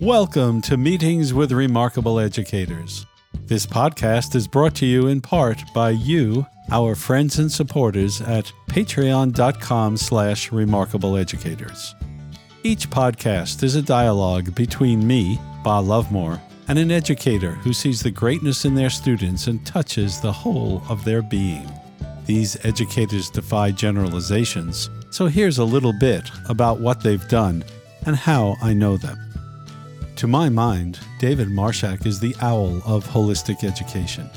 Welcome to Meetings with Remarkable Educators. This podcast is brought to you in part by you, our friends and supporters at patreon.com slash remarkableeducators. Each podcast is a dialogue between me, Bob Lovemore, and an educator who sees the greatness in their students and touches the whole of their being. These educators defy generalizations, so here's a little bit about what they've done and how I know them. To my mind, David Marshak is the owl of holistic education.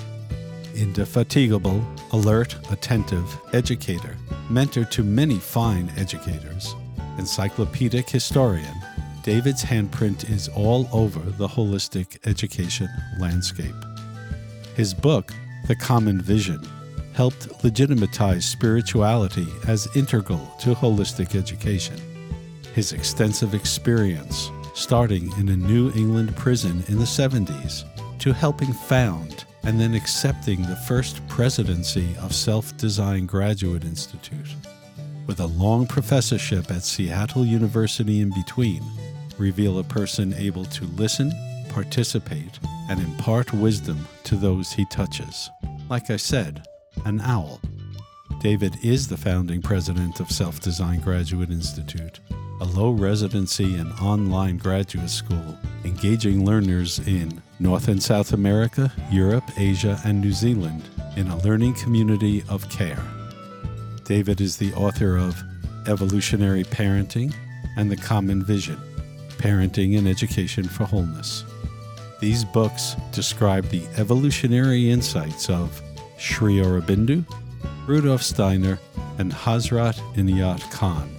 Indefatigable, alert, attentive, educator, mentor to many fine educators, encyclopedic historian, David's handprint is all over the holistic education landscape. His book, The Common Vision, helped legitimatize spirituality as integral to holistic education. His extensive experience, starting in a New England prison in the 70s to helping found and then accepting the first presidency of Self Design Graduate Institute. With a long professorship at Seattle University in between, reveal a person able to listen, participate, and impart wisdom to those he touches. Like I said, an owl. David is the founding president of Self Design Graduate Institute a low residency and online graduate school, engaging learners in North and South America, Europe, Asia, and New Zealand in a learning community of care. David is the author of Evolutionary Parenting and The Common Vision Parenting and Education for Wholeness. These books describe the evolutionary insights of Sri Aurobindo, Rudolf Steiner, and Hazrat Inayat Khan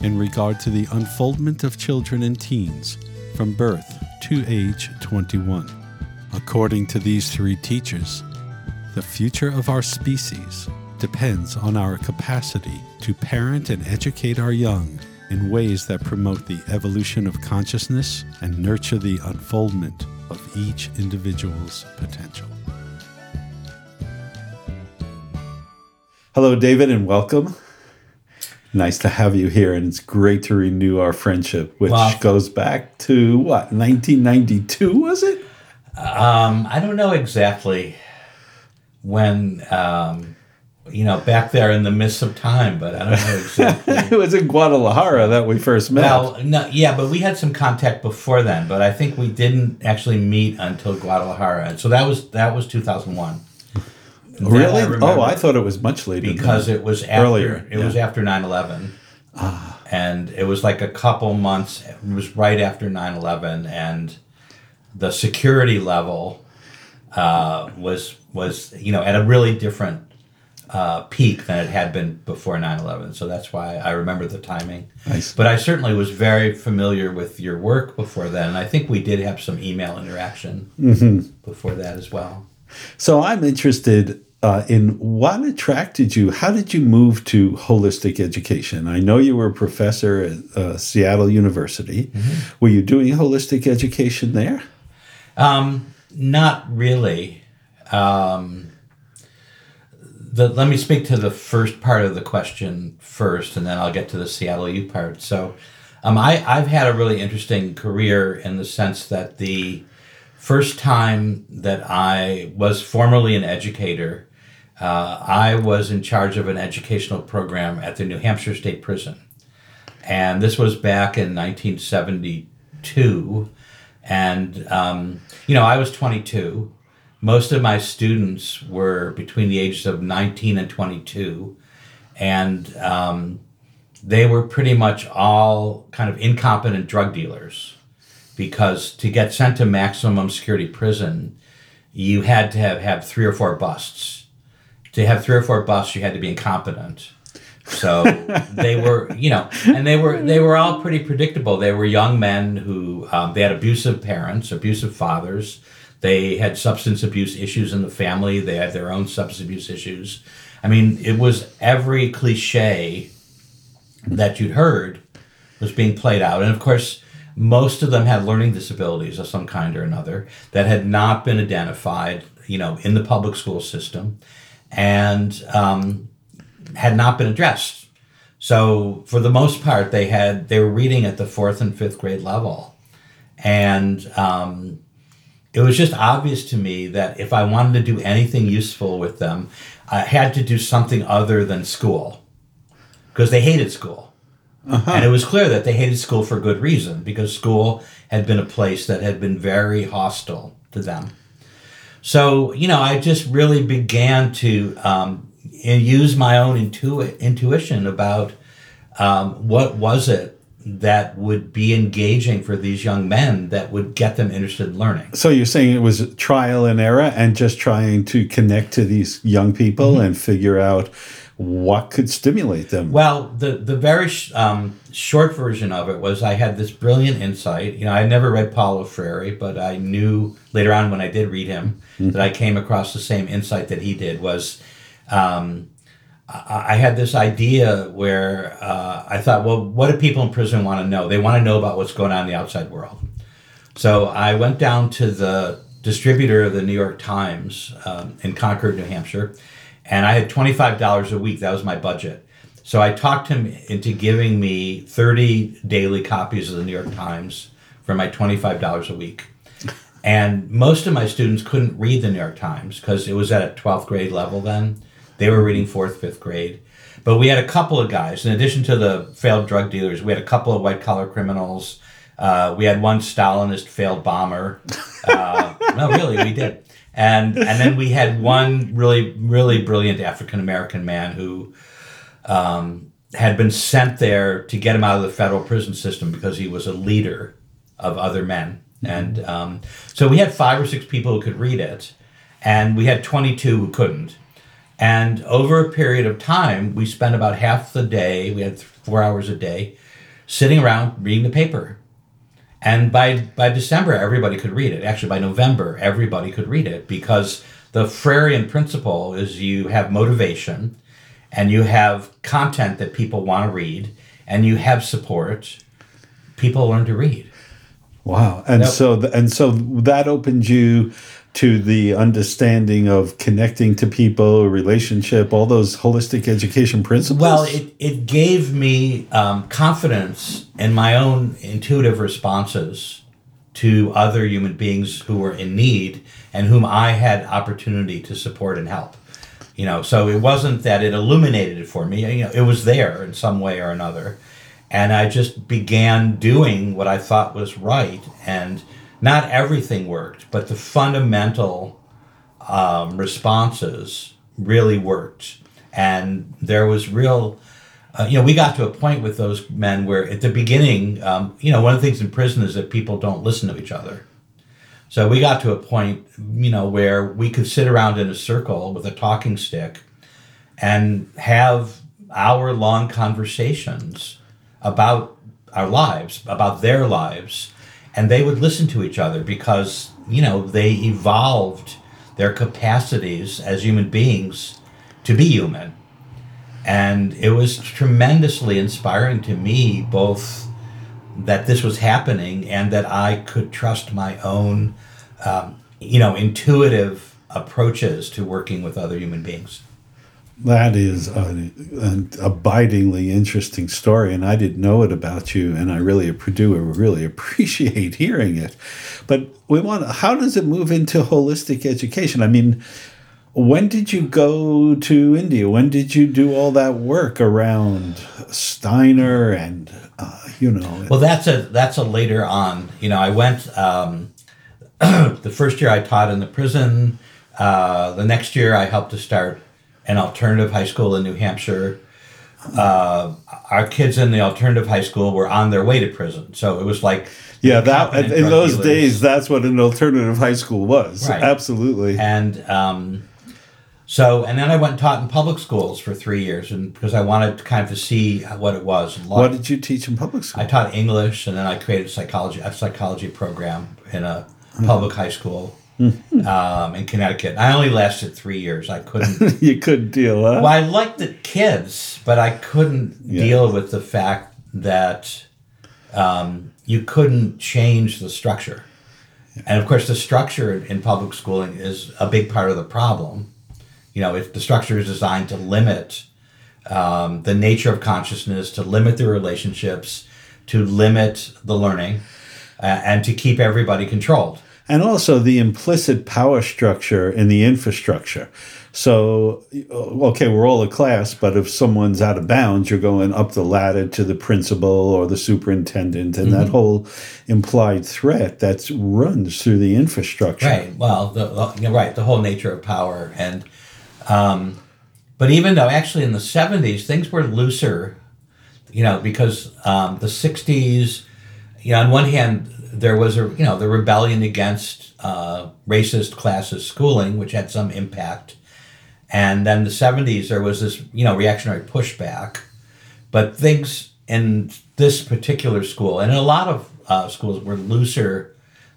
in regard to the unfoldment of children and teens from birth to age 21. According to these three teachers, the future of our species depends on our capacity to parent and educate our young in ways that promote the evolution of consciousness and nurture the unfoldment of each individual's potential. Hello, David, and welcome. Nice to have you here, and it's great to renew our friendship, which goes back to what 1992 was it? Um, I don't know exactly when. Um, you know, back there in the midst of time, but I don't know exactly. it was in Guadalajara that we first met. Well, no, yeah, but we had some contact before then, but I think we didn't actually meet until Guadalajara, and so that was that was 2001. Really? I oh, I thought it was much later. Because it was after earlier. It yeah. was after 9-11. Ah. And it was like a couple months. It was right after 9-11, and the security level uh, was was you know at a really different uh, peak than it had been before 9-11 so that's why i remember the timing nice. but i certainly was very familiar with your work before then and i think we did have some email interaction mm-hmm. before that as well so i'm interested uh, in what attracted you? How did you move to holistic education? I know you were a professor at uh, Seattle University. Mm-hmm. Were you doing holistic education there? Um, not really. Um, the, let me speak to the first part of the question first, and then I'll get to the Seattle U part. So, um, I, I've had a really interesting career in the sense that the first time that I was formerly an educator uh, I was in charge of an educational program at the New Hampshire State Prison. And this was back in 1972. And, um, you know, I was 22. Most of my students were between the ages of 19 and 22. And um, they were pretty much all kind of incompetent drug dealers because to get sent to maximum security prison, you had to have, have three or four busts to have three or four busts, you had to be incompetent. So they were, you know, and they were they were all pretty predictable. They were young men who um, they had abusive parents, abusive fathers. They had substance abuse issues in the family. They had their own substance abuse issues. I mean, it was every cliche that you'd heard was being played out, and of course, most of them had learning disabilities of some kind or another that had not been identified, you know, in the public school system and um, had not been addressed. So for the most part, they had they were reading at the fourth and fifth grade level, And um, it was just obvious to me that if I wanted to do anything useful with them, I had to do something other than school because they hated school. Uh-huh. And it was clear that they hated school for good reason because school had been a place that had been very hostile to them. So, you know, I just really began to um, use my own intu- intuition about um, what was it that would be engaging for these young men that would get them interested in learning. So you're saying it was trial and error and just trying to connect to these young people mm-hmm. and figure out what could stimulate them. Well, the the very sh- um, short version of it was I had this brilliant insight. You know, I never read Paulo Freire, but I knew later on when I did read him mm-hmm. that I came across the same insight that he did. Was um, I had this idea where uh, I thought, well, what do people in prison want to know? They want to know about what's going on in the outside world. So I went down to the distributor of the New York Times um, in Concord, New Hampshire, and I had $25 a week. That was my budget. So I talked him into giving me 30 daily copies of the New York Times for my $25 a week. And most of my students couldn't read the New York Times because it was at a 12th grade level then. They were reading fourth, fifth grade. But we had a couple of guys, in addition to the failed drug dealers, we had a couple of white collar criminals. Uh, we had one Stalinist failed bomber. Uh, no, really, we did. And and then we had one really really brilliant African American man who um, had been sent there to get him out of the federal prison system because he was a leader of other men. And um, so we had five or six people who could read it, and we had 22 who couldn't. And over a period of time, we spent about half the day, we had four hours a day, sitting around reading the paper. And by, by December, everybody could read it. Actually, by November, everybody could read it because the Freirean principle is you have motivation and you have content that people want to read and you have support. People learn to read. Wow. And so and so that opened you to the understanding of connecting to people, relationship, all those holistic education principles? Well, it, it gave me um, confidence in my own intuitive responses to other human beings who were in need and whom I had opportunity to support and help. You know, so it wasn't that it illuminated it for me. You know, it was there in some way or another, and I just began doing what I thought was right and not everything worked, but the fundamental um, responses really worked. And there was real, uh, you know, we got to a point with those men where at the beginning, um, you know, one of the things in prison is that people don't listen to each other. So we got to a point, you know, where we could sit around in a circle with a talking stick and have hour long conversations about our lives, about their lives and they would listen to each other because you know they evolved their capacities as human beings to be human. And it was tremendously inspiring to me both that this was happening and that i could trust my own um, you know intuitive approaches to working with other human beings that is an, abidingly interesting story, and I didn't know it about you, and I really do really appreciate hearing it. But we want how does it move into holistic education? I mean, when did you go to India? When did you do all that work around Steiner and uh, you know? Well, that's a that's a later on. You know, I went um, the first year I taught in the prison. Uh, the next year I helped to start an alternative high school in New Hampshire. Uh, our kids in the alternative high school were on their way to prison, so it was like yeah, that in those dealers. days, that's what an alternative high school was. Right. Absolutely, and um, so and then I went and taught in public schools for three years, and because I wanted to kind of to see what it was. What did you teach in public school? I taught English, and then I created psychology a psychology program in a public high school um, in Connecticut. I only lasted three years. I couldn't. you couldn't deal. Huh? Well, I liked the kids, but I couldn't yeah. deal with the fact that um, you couldn't change the structure. And of course, the structure in public schooling is a big part of the problem. You know, if the structure is designed to limit um, the nature of consciousness, to limit the relationships, to limit the learning uh, and to keep everybody controlled. And also the implicit power structure in the infrastructure. So, okay, we're all a class, but if someone's out of bounds, you're going up the ladder to the principal or the superintendent, and that whole implied threat that runs through the infrastructure. Right. Well, the, the you're right. The whole nature of power, and um, but even though actually in the '70s things were looser, you know, because um, the '60s, you know, on one hand there was a you know the rebellion against uh, racist classes schooling, which had some impact, and then the '70s there was this you know reactionary pushback, but things in this particular school and in a lot of uh, schools were looser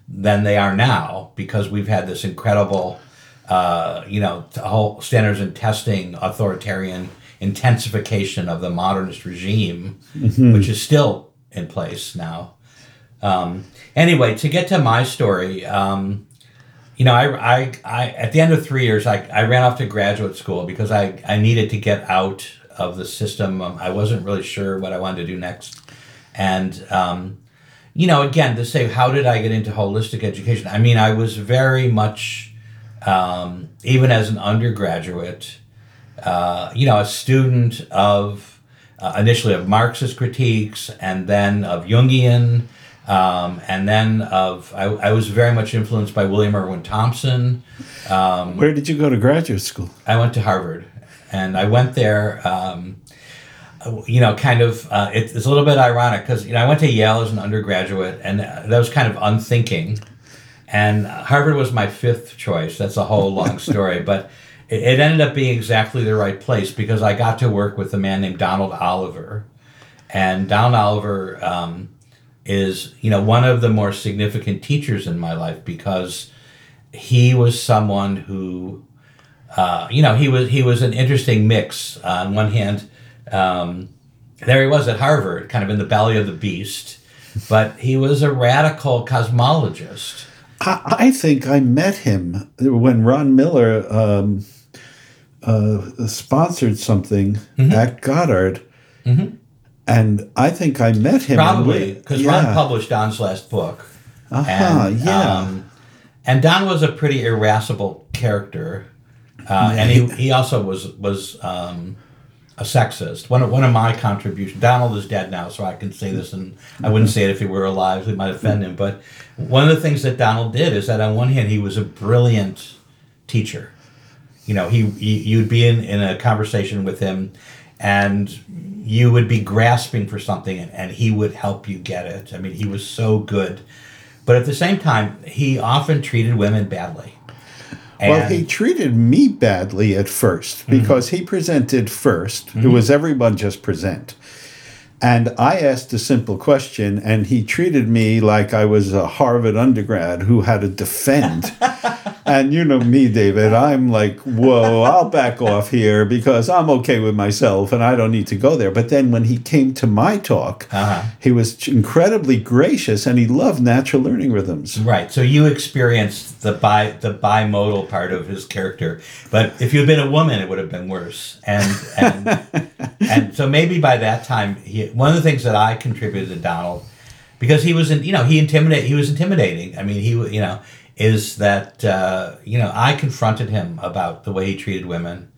than they are now because we've had this incredible, uh, you know, t- whole standards and testing authoritarian intensification of the modernist regime, which is still in place now. Um, anyway, to get to my story, um, you know, I, I, I, at the end of three years, I, I ran off to graduate school because I, I needed to get out of the system. Um, I wasn't really sure what I wanted to do next. And, um, you know, again, to say, how did I get into holistic education? I mean, I was very much, um, even as an undergraduate, uh, you know, a student of uh, initially of Marxist critiques and then of Jungian. Um, and then of I, I was very much influenced by William Irwin Thompson. Um, Where did you go to graduate school? I went to Harvard, and I went there. Um, you know, kind of. Uh, it, it's a little bit ironic because you know I went to Yale as an undergraduate, and that was kind of unthinking. And Harvard was my fifth choice. That's a whole long story, but it, it ended up being exactly the right place because I got to work with a man named Donald Oliver, and Donald Oliver um, is you know one of the more significant teachers in my life because he was someone who uh, you know he was he was an interesting mix on one hand um, there he was at harvard kind of in the belly of the beast but he was a radical cosmologist I, I think I met him when Ron Miller um, uh, sponsored something Mm-hmm. at Goddard. And I think I met him. probably because yeah. ron published don's last book Uh-huh, yeah. um, and don was a pretty irascible character uh, and he, he also was was um, a sexist. One of, one of my contributions. Donald is dead now, so I can say this, and I wouldn't say it if he were alive. It might offend him. But one of the things that Donald did is that on one hand he was a brilliant teacher. You know, he, he you'd be in, in a conversation with him, and you would be grasping for something, and, and he would help you get it. I mean, he was so good. But at the same time, he often treated women badly. Well, he treated me badly at first Mm-hmm. because he presented 1st It was everyone just present. And I asked a simple question, and he treated me like I was a Harvard undergrad who had to defend. and you know me, David, I'm like, whoa, I'll back off here because I'm okay with myself and I don't need to go there. But then when he came to my talk, Uh-huh. he was incredibly gracious and he loved natural learning rhythms. Right. So you experienced the bi the bimodal part of his character, but if you'd been a woman, it would have been worse. And and and so maybe by that time, he, one of the things that I contributed to Donald, because he was in, you know, he intimidate, he was intimidating. I mean, he, you know, is that uh, you know I confronted him about the way he treated women,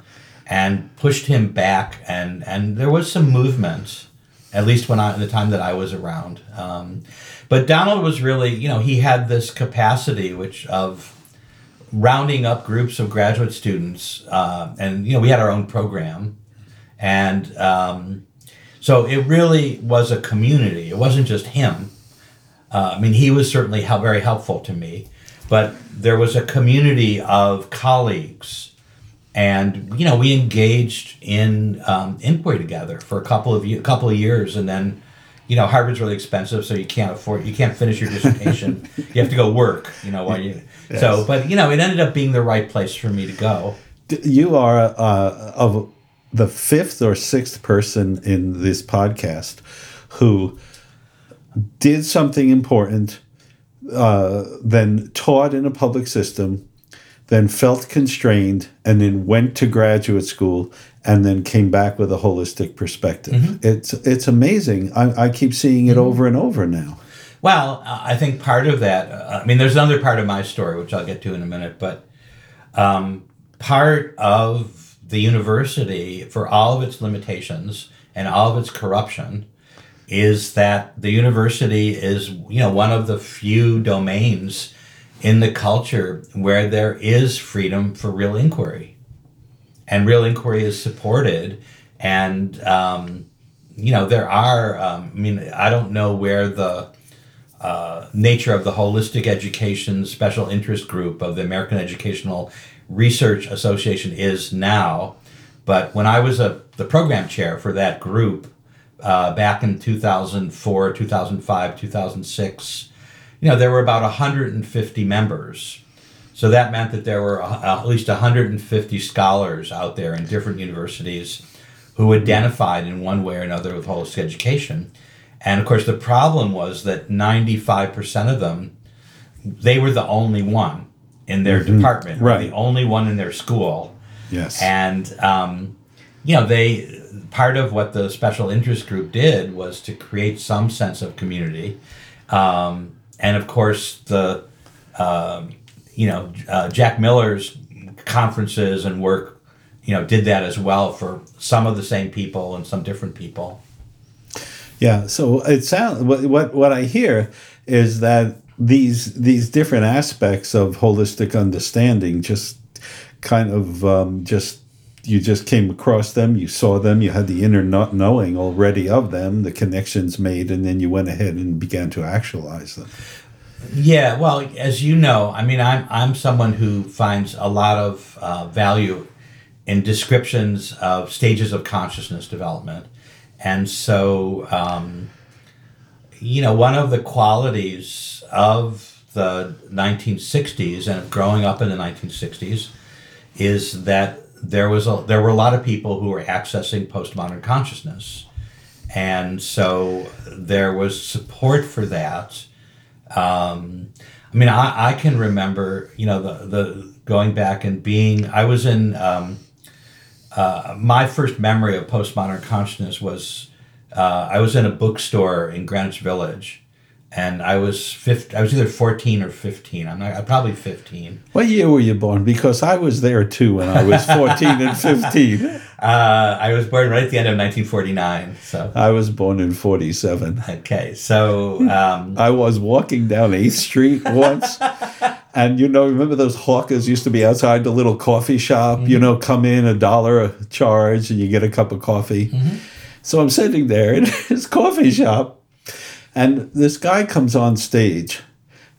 and pushed him back, and and there was some movement at least when I the time that I was around. Um, but Donald was really, you know, he had this capacity which of rounding up groups of graduate students, uh, and you know, we had our own program, and um, so it really was a community. It wasn't just him. Uh, I mean, he was certainly hel- very helpful to me, but there was a community of colleagues and you know we engaged in um, inquiry together for a couple of ye- couple of years, and then you know Harvard's really expensive, so you can't afford you can't finish your dissertation. you have to go work, you know, while you. So, but you know, it ended up being the right place for me to go. You are uh, of the fifth or sixth person in this podcast who did something important, uh, then taught in a public system, then felt constrained, and then went to graduate school, and then came back with a holistic perspective. It's it's amazing. I, I keep seeing it over and over now. Well, I think part of that, uh, I mean, there's another part of my story, which I'll get to in a minute, but um, part of the university, for all of its limitations and all of its corruption, is that the university is, you know, one of the few domains in the culture where there is freedom for real inquiry. And real inquiry is supported. And, um, you know, there are, um, I mean, I don't know where the uh, nature of the holistic education special interest group of the American Educational Research Association is now. But when I was a, the program chair for that group uh, back in 2004, 2005, 2006, you know, there were about 150 members. So that meant that there were uh, at least 150 scholars out there in different universities who identified in one way or another with holistic education. And of course, the problem was that 95% of them, they were the only one in their mm-hmm. department, right. the only one in their school. Yes. And, um, you know, they, part of what the special interest group did was to create some sense of community. Um, and of course, the, uh, you know, uh, Jack Miller's conferences and work, you know, did that as well for some of the same people and some different people. Yeah. So it sounds what what what I hear is that these these different aspects of holistic understanding just kind of um, just you just came across them, you saw them, you had the inner not knowing already of them, the connections made, and then you went ahead and began to actualize them. Yeah, well, as you know, I mean, I'm I'm someone who finds a lot of uh, value in descriptions of stages of consciousness development, and so, um, you know, one of the qualities of the 1960s and growing up in the 1960s is that there was a, there were a lot of people who were accessing postmodern consciousness, and so there was support for that. Um, I mean, I, I can remember, you know, the the going back and being. I was in um, uh, my first memory of postmodern consciousness was uh, I was in a bookstore in Greenwich Village, and I was 15, I was either fourteen or fifteen. I'm not, probably fifteen. What year were you born? Because I was there too when I was fourteen and fifteen. Uh, I was born right at the end of 1949. So I was born in 47. Okay, so um, I was walking down 8th Street once. And you know, remember those hawkers used to be outside the little coffee shop, mm-hmm. you know, come in a dollar a charge and you get a cup of coffee. Mm-hmm. So I'm sitting there in this coffee shop and this guy comes on stage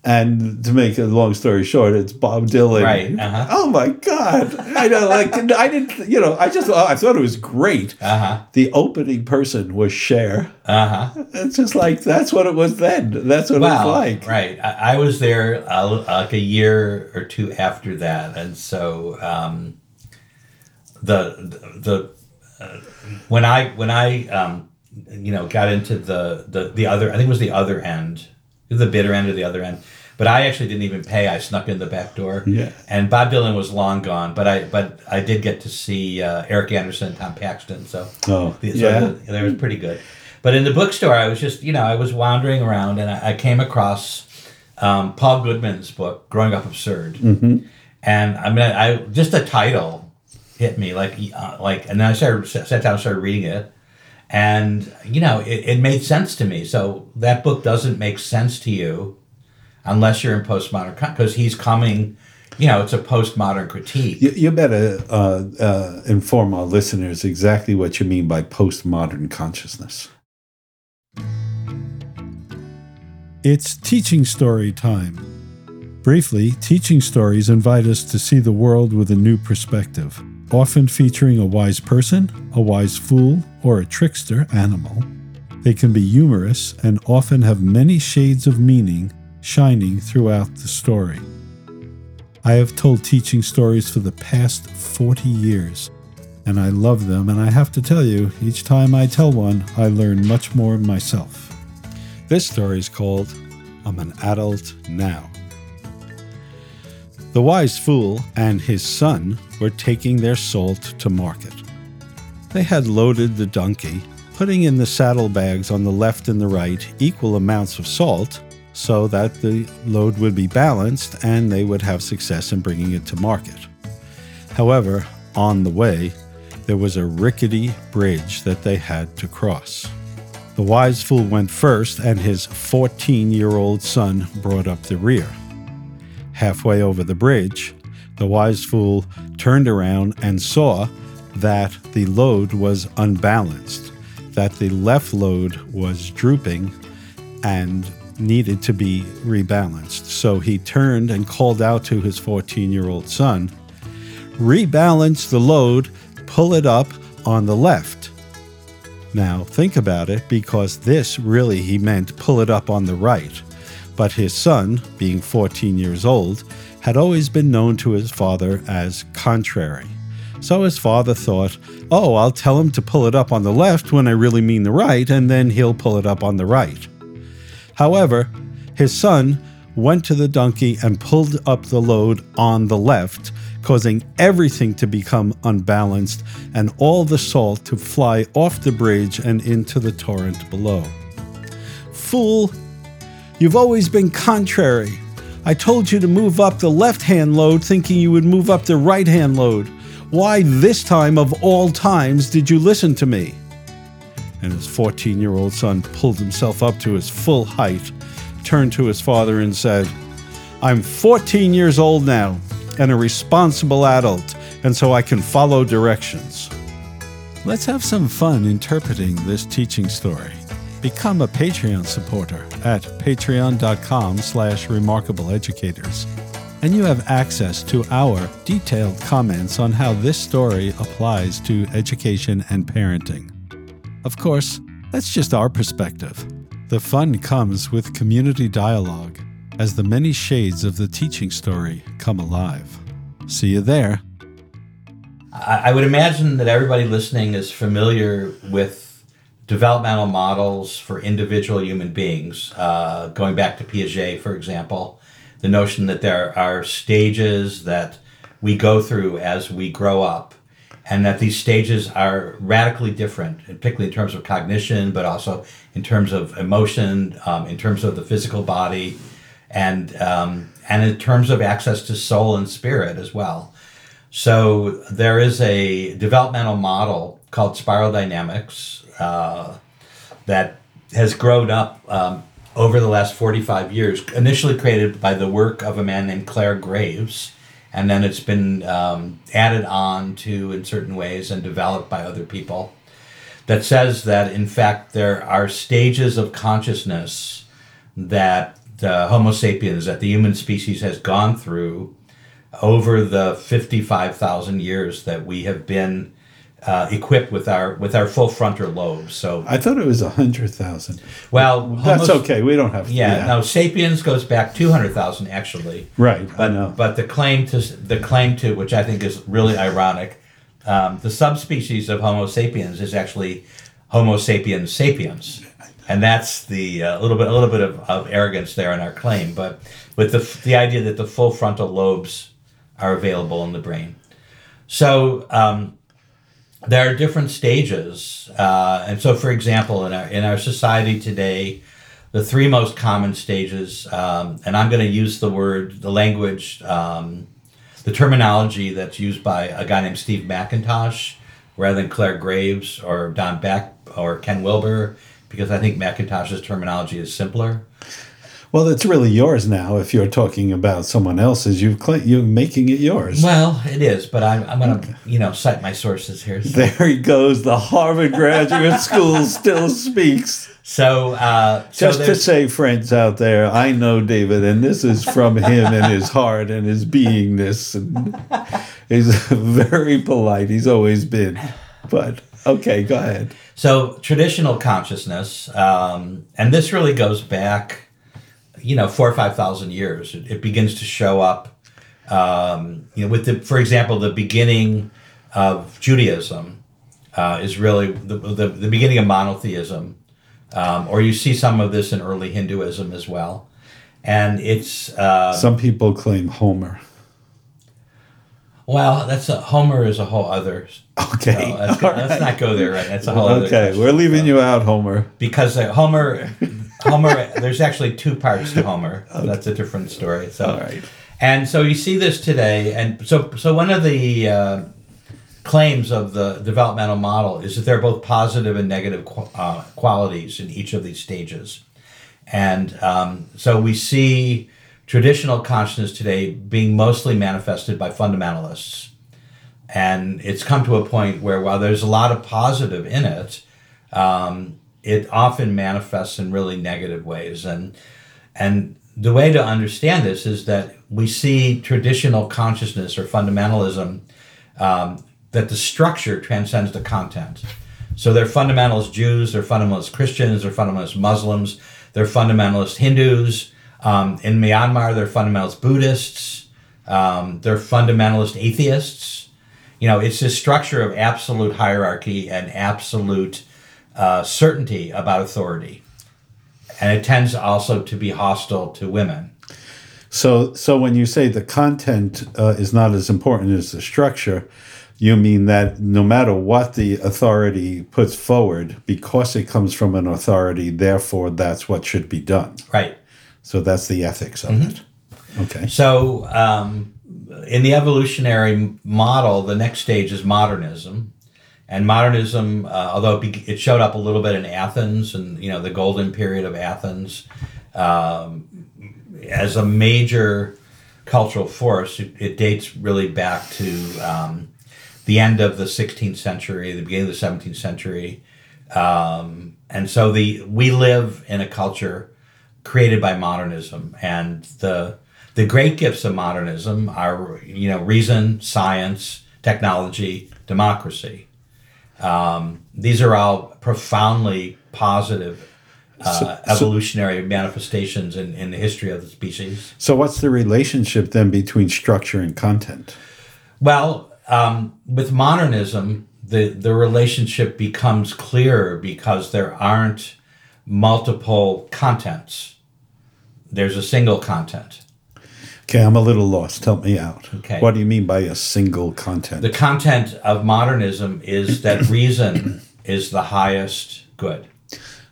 and to make a long story short, it's Bob Dylan. Right. Uh-huh. Oh my God! I know, like I didn't, you know, I just I thought it was great. Uh-huh. The opening person was Cher. Uh huh. It's just like that's what it was then. That's what well, it was like. Right. I, I was there uh, like a year or two after that, and so um, the the uh, when I when I um, you know got into the the the other I think it was the other end the bitter end or the other end but I actually didn't even pay. I snuck in the back door. Yeah. And Bob Dylan was long gone, but I but I did get to see uh, Eric Andersen, Tom Paxton. So oh the, so yeah, they was pretty good. But in the bookstore, I was just you know I was wandering around and I, I came across um, Paul Goodman's book, Growing Up Absurd, mm-hmm. and I mean I just the title hit me like uh, like, and then I started sat down and started reading it. And you know, it, it made sense to me. So that book doesn't make sense to you unless you're in postmodern because he's coming you know it's a postmodern critique. You, you better uh, uh, inform our listeners exactly what you mean by postmodern consciousness. It's teaching story time. Briefly teaching stories invite us to see the world with a new perspective often featuring a wise person a wise fool or a trickster animal they can be humorous and often have many shades of meaning shining throughout the story. I have told teaching stories for the past 40 years, and I love them, and I have to tell you, each time I tell one, I learn much more myself. This story is called I'm an Adult Now. The wise fool and his son were taking their salt to market. They had loaded the donkey, putting in the saddlebags on the left and the right equal amounts of salt so that the load would be balanced and they would have success in bringing it to market. However, on the way, there was a rickety bridge that they had to cross. The wise fool went first, and his 14 year old son brought up the rear. Halfway over the bridge, the wise fool turned around and saw that the load was unbalanced, that the left load was drooping and needed to be rebalanced. So he turned and called out to his 14 year old son rebalance the load, pull it up on the left. Now, think about it because this really he meant pull it up on the right. But his son, being 14 years old, had always been known to his father as contrary. So his father thought, oh, I'll tell him to pull it up on the left when I really mean the right, and then he'll pull it up on the right. However, his son went to the donkey and pulled up the load on the left, causing everything to become unbalanced and all the salt to fly off the bridge and into the torrent below. Fool, you've always been contrary. I told you to move up the left hand load thinking you would move up the right hand load. Why this time of all times did you listen to me? And his 14 year old son pulled himself up to his full height, turned to his father, and said, I'm 14 years old now and a responsible adult, and so I can follow directions. Let's have some fun interpreting this teaching story. Become a Patreon supporter at patreon.com slash remarkableeducators, and you have access to our detailed comments on how this story applies to education and parenting. Of course, that's just our perspective. The fun comes with community dialogue as the many shades of the teaching story come alive. See you there. I, I would imagine that everybody listening is familiar with developmental models for individual human beings, uh, going back to Piaget, for example, the notion that there are stages that we go through as we grow up, and that these stages are radically different, particularly in terms of cognition, but also in terms of emotion, um, in terms of the physical body, and um, and in terms of access to soul and spirit as well. So there is a developmental model called spiral dynamics uh, that has grown up um, over the last 45 years, initially created by the work of a man named Clare Graves, and then it's been um, added on to in certain ways and developed by other people. That says that, in fact, there are stages of consciousness that Homo sapiens, that the human species has gone through over the 55,000 years that we have been uh, equipped with our with our full frontal lobes. So I thought it was a hundred thousand. Well, that's Homo, okay. We don't have. Yeah, yeah. No, Sapiens goes back two hundred thousand actually. Right. But but the claim to the claim to which I think is really ironic, um, the subspecies of Homo sapiens is actually Homo sapiens sapiens, and that's the uh, little bit a little bit of, of arrogance there in our claim. But with the the idea that the full frontal lobes are available in the brain, so. Um, there are different stages, uh, and so, for example, in our in our society today, the three most common stages, um, and I'm going to use the word, the language, um, the terminology that's used by a guy named Steve McIntosh, rather than Clare Graves or Don Beck or Ken Wilber, because I think McIntosh's terminology is simpler. Well, it's really yours now. If you're talking about someone else's, you've cl- you're making it yours. Well, it is, but I'm, I'm going to you know cite my sources here. So. There he goes. The Harvard Graduate School still speaks. So, uh, just to say, friends out there, I know David, and this is from him and his heart and his beingness, and he's very polite. He's always been, but okay, go ahead. So, traditional consciousness, um, and this really goes back you know four or five thousand years. It, it, begins to show up. Um, you know, with the for example, the beginning of Judaism uh, is really the, the, the beginning of monotheism, um, or you see some of this in early Hinduism as well, and it's uh, some people claim Homer. Well, that's a, Homer is a whole other. Okay, let's, right. let's, not go there. Right, that's a whole okay, other. we're leaving you out, Homer, because uh, Homer Homer. There's actually two parts to Homer. That's a different story. So, All right. and so you see this today, and so so one of the uh, claims of the developmental model is that there are both positive and negative qu- uh, qualities in each of these stages, and um, so we see traditional consciousness today being mostly manifested by fundamentalists, and it's come to a point where while there's a lot of positive in it. Um, it often manifests in really negative ways. And and the way to understand this is that we see traditional consciousness or fundamentalism um, that the structure transcends the content. So they're fundamentalist jews they're fundamentalist christians they're fundamentalist muslims they're fundamentalist hindus um, in myanmar they're fundamentalist buddhists um, they're fundamentalist atheists. You know it's this structure of absolute hierarchy and absolute uh, certainty about authority. And it tends also to be hostile to women. So, so when you say the content uh, is not as important as the structure, you mean that no matter what the authority puts forward, because it comes from an authority, therefore that's what should be done. Right. So that's the ethics of it. Okay. So, um, in the evolutionary model, the next stage is modernism. And modernism, uh, although it, showed up a little bit in Athens and you know the golden period of Athens, um, as a major cultural force, it, it dates really back to um, the end of the 16th century, the beginning of the 17th century, um, and so the we live in a culture created by modernism, and the the great gifts of modernism are you know reason, science, technology, democracy. Um, these are all profoundly positive uh, So- so- evolutionary manifestations in, in the history of the species. So what's the relationship then between structure and content? Well, um, with modernism, the, the relationship becomes clearer because there aren't multiple contents. There's a single content. Okay, I'm a little lost. Help me out. Okay. What do you mean by a single content? The content of modernism is that reason is the highest good.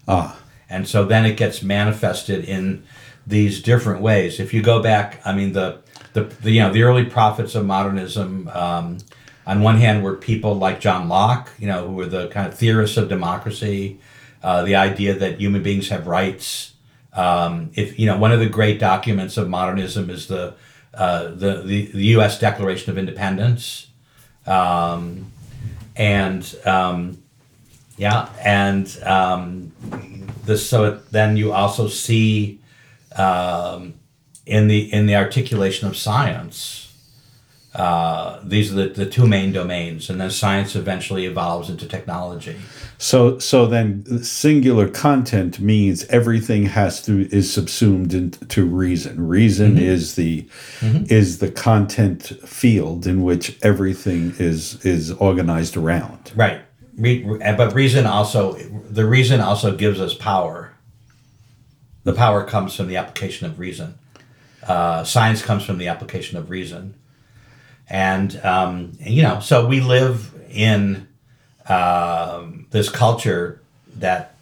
ah, And so then it gets manifested in these different ways. If you go back, I mean, the, the, the you know, the early prophets of modernism, um, on one hand, were people like John Locke, you know, who were the kind of theorists of democracy, uh, the idea that human beings have rights. Um, if you know, one of the great documents of modernism is the uh, the, the the U.S. Declaration of Independence, um, and um, yeah, and um, this so it, then you also see um, in the in the articulation of science. Uh, these are the, the two main domains, and then science eventually evolves into technology. so so then singular content means everything has to is subsumed into reason. Reason is the is the content field in which everything is is organized around. Right. Re- but reason also the reason also gives us power. The power comes from the application of reason. Uh, science comes from the application of reason, and um, you know, so we live in um, this culture that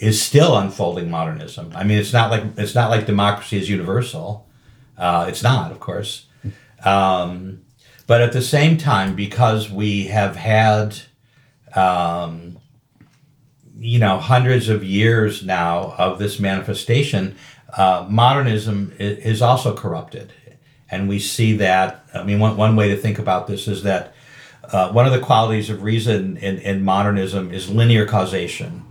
is still unfolding modernism. I mean, it's not like it's not like democracy is universal. Uh, it's not, of course. Um, but at the same time, because we have had, um, you know, hundreds of years now of this manifestation, uh, modernism is also corrupted. And we see that, I mean, one, one way to think about this is that uh, one of the qualities of reason in, in modernism is linear causation.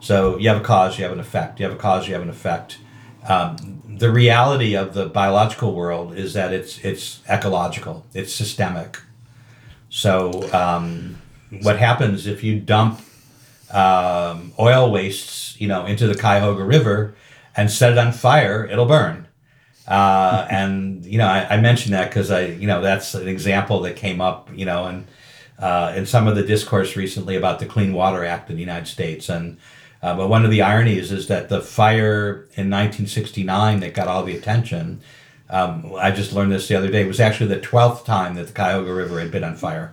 So you have a cause, you have an effect. You have a cause, you have an effect. Um, the reality of the biological world is that it's it's ecological, it's systemic. So um, what happens if you dump um, oil wastes, you know, into the Cuyahoga River and set it on fire, it'll burn. Uh, and you know, I, I mentioned that because I, you know, that's an example that came up, you know, and uh, in some of the discourse recently about the Clean Water Act in the United States. And uh, but one of the ironies is that the fire in 1969 that got all the attention. Um, I just learned this the other day. Was actually the twelfth time that the Cuyahoga River had been on fire,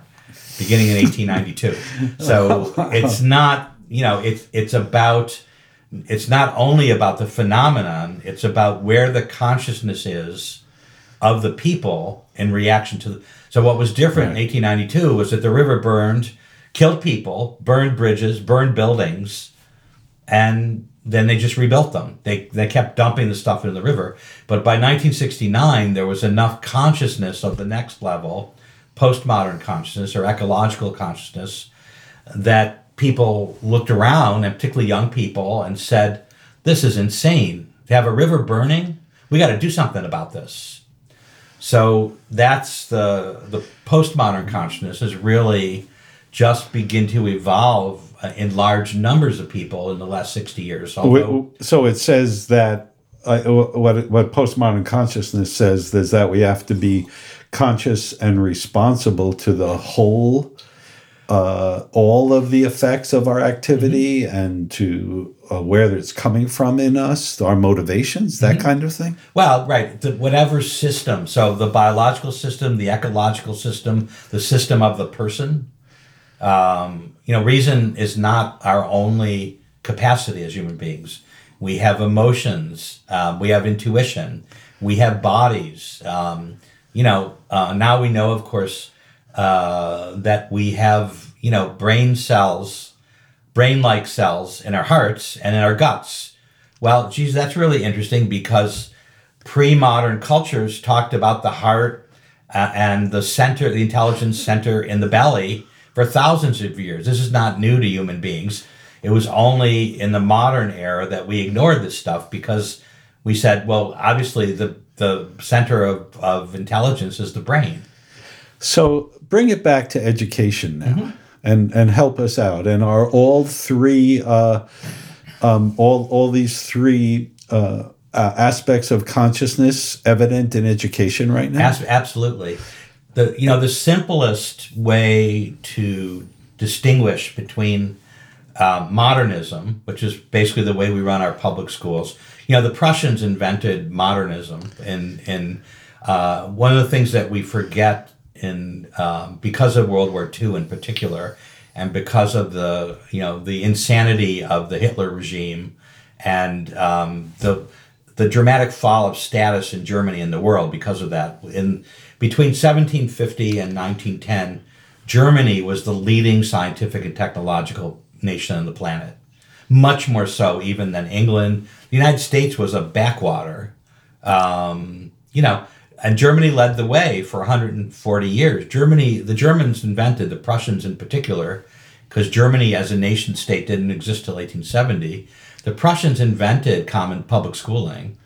beginning in 1892. So it's not, you know, it's it's about it's not only about the phenomenon, it's about where the consciousness is of the people in reaction to the. So, what was different Right. in 1892 was that the river burned, killed people, burned bridges, burned buildings, and then they just rebuilt them. They, they kept dumping the stuff into the river. But by 1969, there was enough consciousness of the next level, postmodern consciousness or ecological consciousness, that people looked around, and particularly young people, and said, This is insane. To have a river burning, we got to do something about this. So that's the the postmodern consciousness has really just begin to evolve uh, in large numbers of people in the last 60 years. Although, So it says that uh, what what postmodern consciousness says is that we have to be conscious and responsible to the whole, uh, all of the effects of our activity, and to uh, where it's coming from in us, our motivations, that kind of thing. well, right, the, whatever system, so the biological system, the ecological system, the system of the person, um, you know, reason is not our only capacity as human beings. We have emotions, um, we have intuition, we have bodies. Um, you know, uh, now we know, of course, uh, that we have, you know, brain cells, brain like cells in our hearts and in our guts. Well, geez, that's really interesting because pre modern cultures talked about the heart uh, and the center, the intelligence center in the belly for thousands of years. This is not new to human beings. It was only in the modern era that we ignored this stuff because we said, well, obviously the, the center of, of intelligence is the brain. So bring it back to education now, and and help us out. And are all three, uh, um, all all these three uh, uh, aspects of consciousness evident in education right now? As- absolutely. The you know the simplest way to distinguish between uh, modernism, which is basically the way we run our public schools. You know, the Prussians invented modernism, and and uh, one of the things that we forget in um, because of World War II in particular, and because of the you know the insanity of the Hitler regime, and um, the the dramatic fall of status in Germany and the world because of that. In between 1750 and 1910, Germany was the leading scientific and technological nation on the planet, much more so even than England. The United States was a backwater, um, you know, and Germany led the way for 140 years. Germany, the Germans invented, the Prussians in particular, because Germany as a nation state didn't exist till 1870. The Prussians invented common public schooling.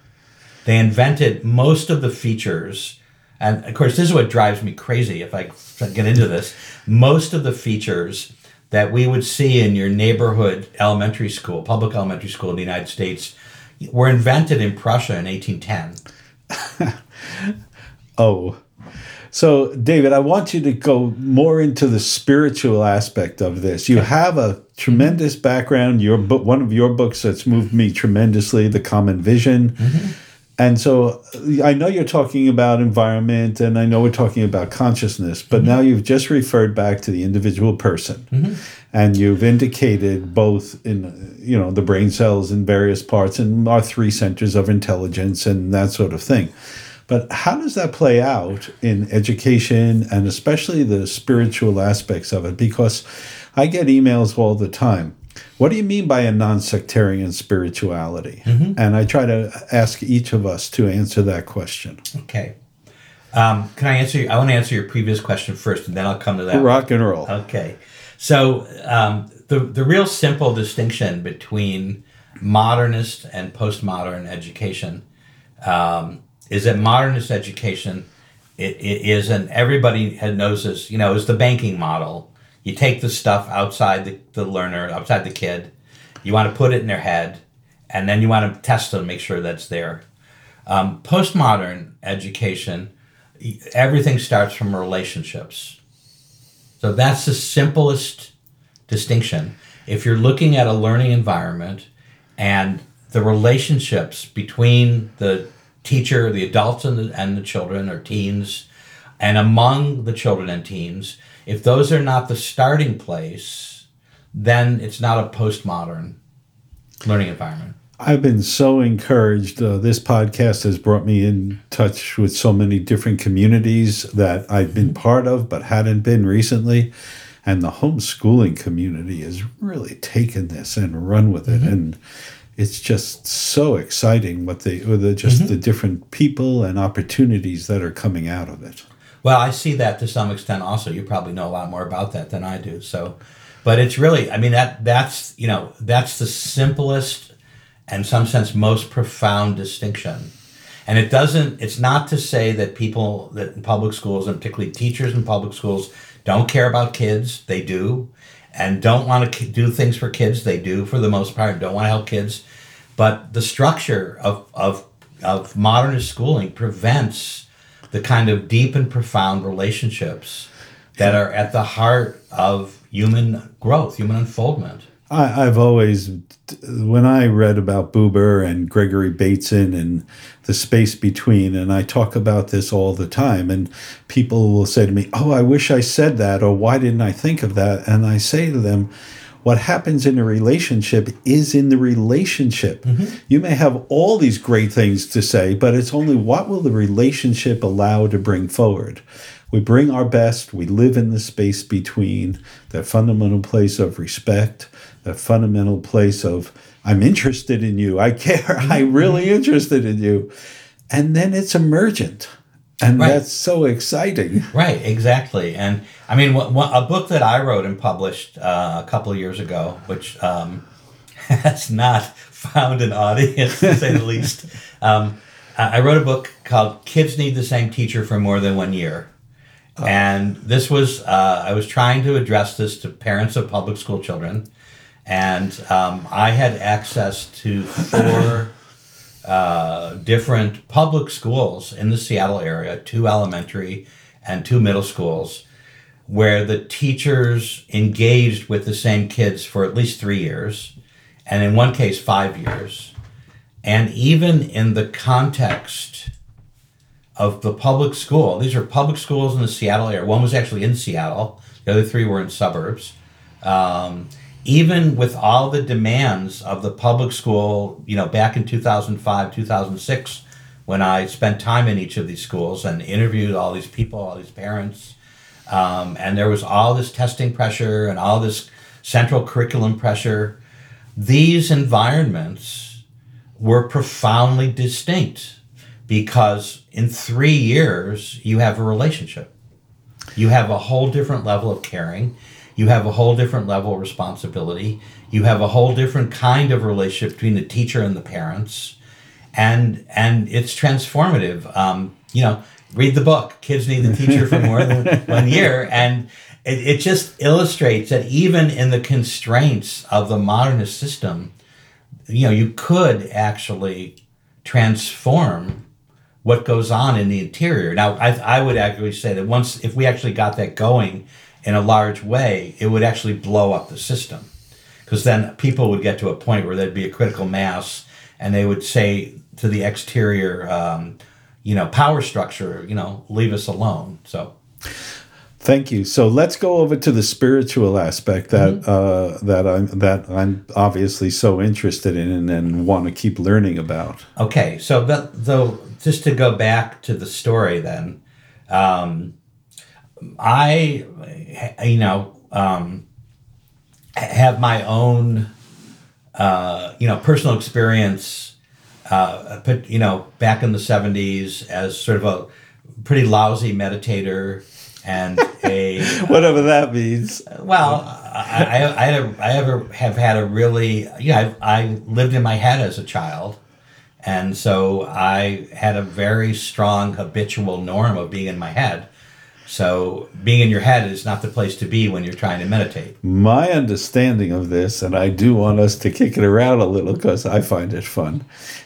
They invented most of the features, and of course, this is what drives me crazy if I get into this. Most of the features that we would see in your neighborhood elementary school, public elementary school in the United States, were invented in Prussia in 1810. Oh. So, David, I want you to go more into the spiritual aspect of this. You have a tremendous background. Your book, one of your books that's moved me tremendously, The Common Vision. Mm-hmm. And so I know you're talking about environment and I know we're talking about consciousness, but mm-hmm. now you've just referred back to the individual person. Mm-hmm. And you've indicated both in you know the brain cells in various parts and our three centers of intelligence and that sort of thing. But how does that play out in education and especially the spiritual aspects of it? Because I get emails all the time. What do you mean by a non sectarian spirituality? And I try to ask each of us to answer that question. Okay. Um, can I answer? I want to answer your previous question first, and then I'll come to that. one. Rock and roll. Okay. So um, the the real simple distinction between modernist and postmodern education um, is that modernist education it, it is, and everybody knows this. You know, is the banking model. You take the stuff outside the, the learner, outside the kid. You want to put it in their head, and then you want to test them, make sure that's there. Um, postmodern education, everything starts from relationships. So that's the simplest distinction. If you're looking at a learning environment and the relationships between the teacher, the adults, and the, and the children or teens, and among the children and teens, if those are not the starting place, then it's not a postmodern learning environment. I've been so encouraged. Uh, this podcast has brought me in touch with so many different communities that I've been part of but hadn't been recently. And the homeschooling community has really taken this and run with it. And it's just so exciting what they, or the, just mm-hmm. the different people and opportunities that are coming out of it. Well, I see that to some extent also. You probably know a lot more about that than I do. So, but it's really, I mean, that that's, you know, that's the simplest and some sense most profound distinction. And it doesn't, it's not to say that people that in public schools and particularly teachers in public schools don't care about kids. They do. And don't want to do things for kids. They do for the most part. Don't want to help kids. But the structure of, of, of modernist schooling prevents the kind of deep and profound relationships that are at the heart of human growth, human unfoldment. I, I've always, when I read about Buber and Gregory Bateson and the space between, and I talk about this all the time, and people will say to me, Oh, I wish I said that, or why didn't I think of that? And I say to them, what happens in a relationship is in the relationship. Mm-hmm. You may have all these great things to say, but it's only what will the relationship allow to bring forward. We bring our best, we live in the space between, that fundamental place of respect, that fundamental place of, I'm interested in you, I care, I'm really interested in you. And then it's emergent. And Right. that's so exciting. Right, exactly. And I mean, a book that I wrote and published uh, a couple of years ago, which um, has not found an audience to say the least. Um, I wrote a book called "Kids Need the Same Teacher for More Than One Year," and this was uh, I was trying to address this to parents of public school children, and um, I had access to four uh, different public schools in the Seattle area, two elementary and two middle schools, where the teachers engaged with the same kids for at least three years, and in one case, five years. And even in the context of the public school, these are public schools in the Seattle area. One was actually in Seattle, the other three were in suburbs. Um, even with all the demands of the public school, you know, back in 2005, 2006, when I spent time in each of these schools and interviewed all these people, all these parents, um, and there was all this testing pressure and all this central curriculum pressure, these environments were profoundly distinct because in three years, you have a relationship. You have a whole different level of caring. You have a whole different level of responsibility. You have a whole different kind of relationship between the teacher and the parents, and and it's transformative. Um, you know, read the book. Kids need the teacher for more than one year, and it, it just illustrates that even in the constraints of the modernist system, you know, you could actually transform what goes on in the interior. Now, I, I would actually say that once, if we actually got that going in a large way, it would actually blow up the system. Because then people would get to a point where there'd be a critical mass and they would say to the exterior, um, you know, power structure, you know, leave us alone. So, Thank you. So let's go over to the spiritual aspect that Mm-hmm. uh, that I'm that I'm obviously so interested in and, and want to keep learning about. Okay, so that, though, just to go back to the story, then, um, I, you know, um, have my own, uh, you know, personal experience. Uh, put you know, back in the '70s, as sort of a pretty lousy meditator and a Whatever that means. well, I, I, I, had a, I ever have had a really, yeah, I, I lived in my head as a child. And so I had a very strong habitual norm of being in my head. So being in your head is not the place to be when you're trying to meditate. My understanding of this, and I do want us to kick it around a little because I find it fun,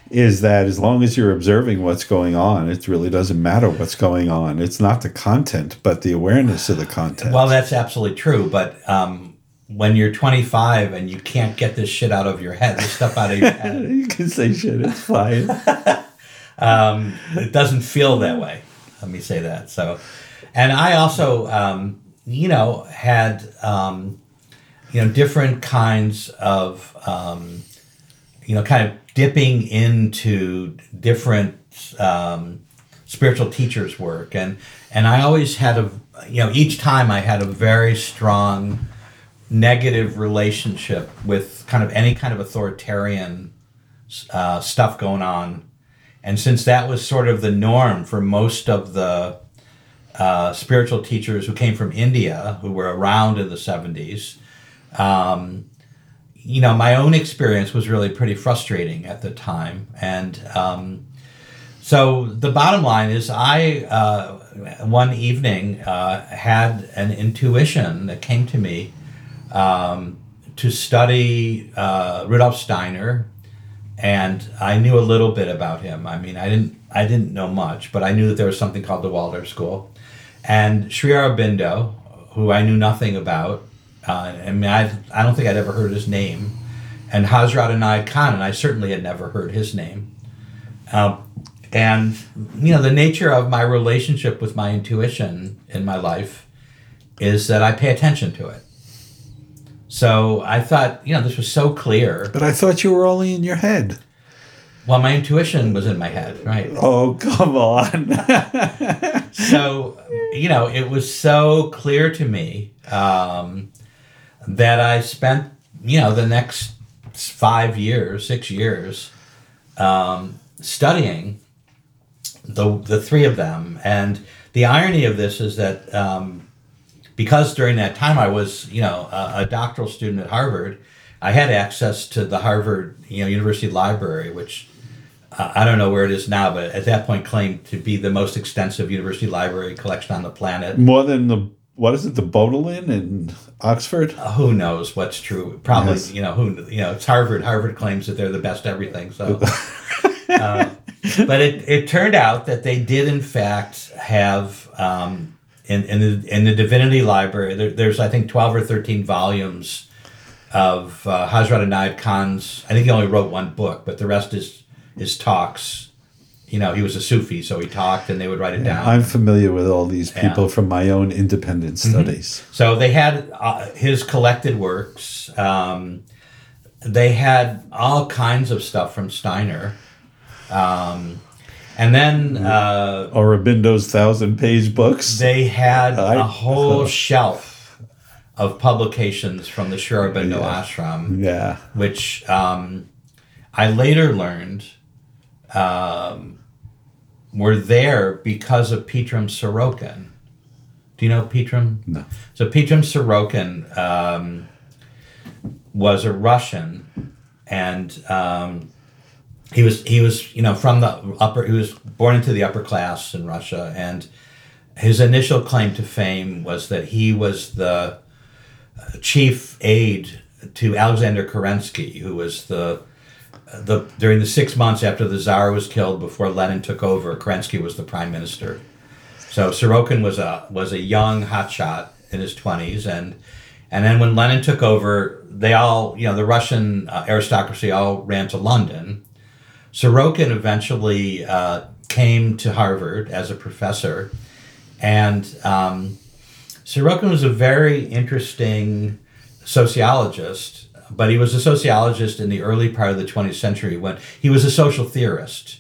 is that as long as you're observing what's going on, it really doesn't matter what's going on. It's not the content, but the awareness of the content. Well, that's absolutely true. But um, when you're 25 and you can't get this shit out of your head, this stuff out of your head, you can say shit, it's fine. um, it doesn't feel that way. Let me say that. So, and I also, um, you know, had um, you know different kinds of um, you know, kind of dipping into different um, spiritual teachers' work, and and I always had a, you know, each time I had a very strong negative relationship with kind of any kind of authoritarian uh, stuff going on, and since that was sort of the norm for most of the uh, spiritual teachers who came from India, who were around in the seventies. Um, you know, my own experience was really pretty frustrating at the time. And um, so the bottom line is, I, uh, one evening, uh, had an intuition that came to me um, to study uh, Rudolf Steiner. And I knew a little bit about him. I mean, I didn't, I didn't know much, but I knew that there was something called the Waldorf School. And Sri Aurobindo, who I knew nothing about, uh, I mean, I, I don't think I'd ever heard his name. And Hazrat Inayat Khan, and I certainly had never heard his name. Uh, and, you know, the nature of my relationship with my intuition in my life is that I pay attention to it. So I thought, you know, this was so clear. But I thought you were only in your head. Well, my intuition was in my head, right? Oh, come on. so, you know, it was so clear to me um, that I spent, you know, the next five years, six years, um, studying the the three of them. And the irony of this is that um, because during that time I was, you know, a, a, doctoral student at Harvard, I had access to the Harvard, you know, University Library, which uh, I don't know where it is now, but at that point claimed to be the most extensive university library collection on the planet. More than the what is it, the Bodleian in Oxford? Uh, who knows what's true? Probably, yes. you know, who you know, it's Harvard. Harvard claims that they're the best everything. So, uh, but it, it turned out that they did in fact have um, in in the in the Divinity Library. There, there's I think twelve or thirteen volumes of uh, Hazrat Inayat Khan's. I think he only wrote one book, but the rest is his talks you know, he was a Sufi, so he talked and they would write it yeah, down. I'm familiar with all these people yeah. from my own independent mm-hmm. studies. Mm-hmm. So they had uh, his collected works. Um, they had all kinds of stuff from Steiner. Um, and then uh, Aurobindo's thousand page books. They had I, a whole uh, shelf of publications from the Sri Aurobindo yeah. ashram. Yeah. Which um, I later learned um, were there because of Pitirim Sorokin. Do you know Pitirim? No. So Pitirim Sorokin um, was a Russian, and um, he was he was you know from the upper he was born into the upper class in Russia, and his initial claim to fame was that he was the chief aide to Alexander Kerensky, who was the the during the six months after the Tsar was killed, before Lenin took over, Kerensky was the prime minister. So Sorokin was a was a young hotshot in his twenties, and and then when Lenin took over, they all you know the Russian uh, aristocracy all ran to London. Sorokin eventually uh, came to Harvard as a professor, and um, Sorokin was a very interesting sociologist but he was a sociologist in the early part of the 20th century when he was a social theorist.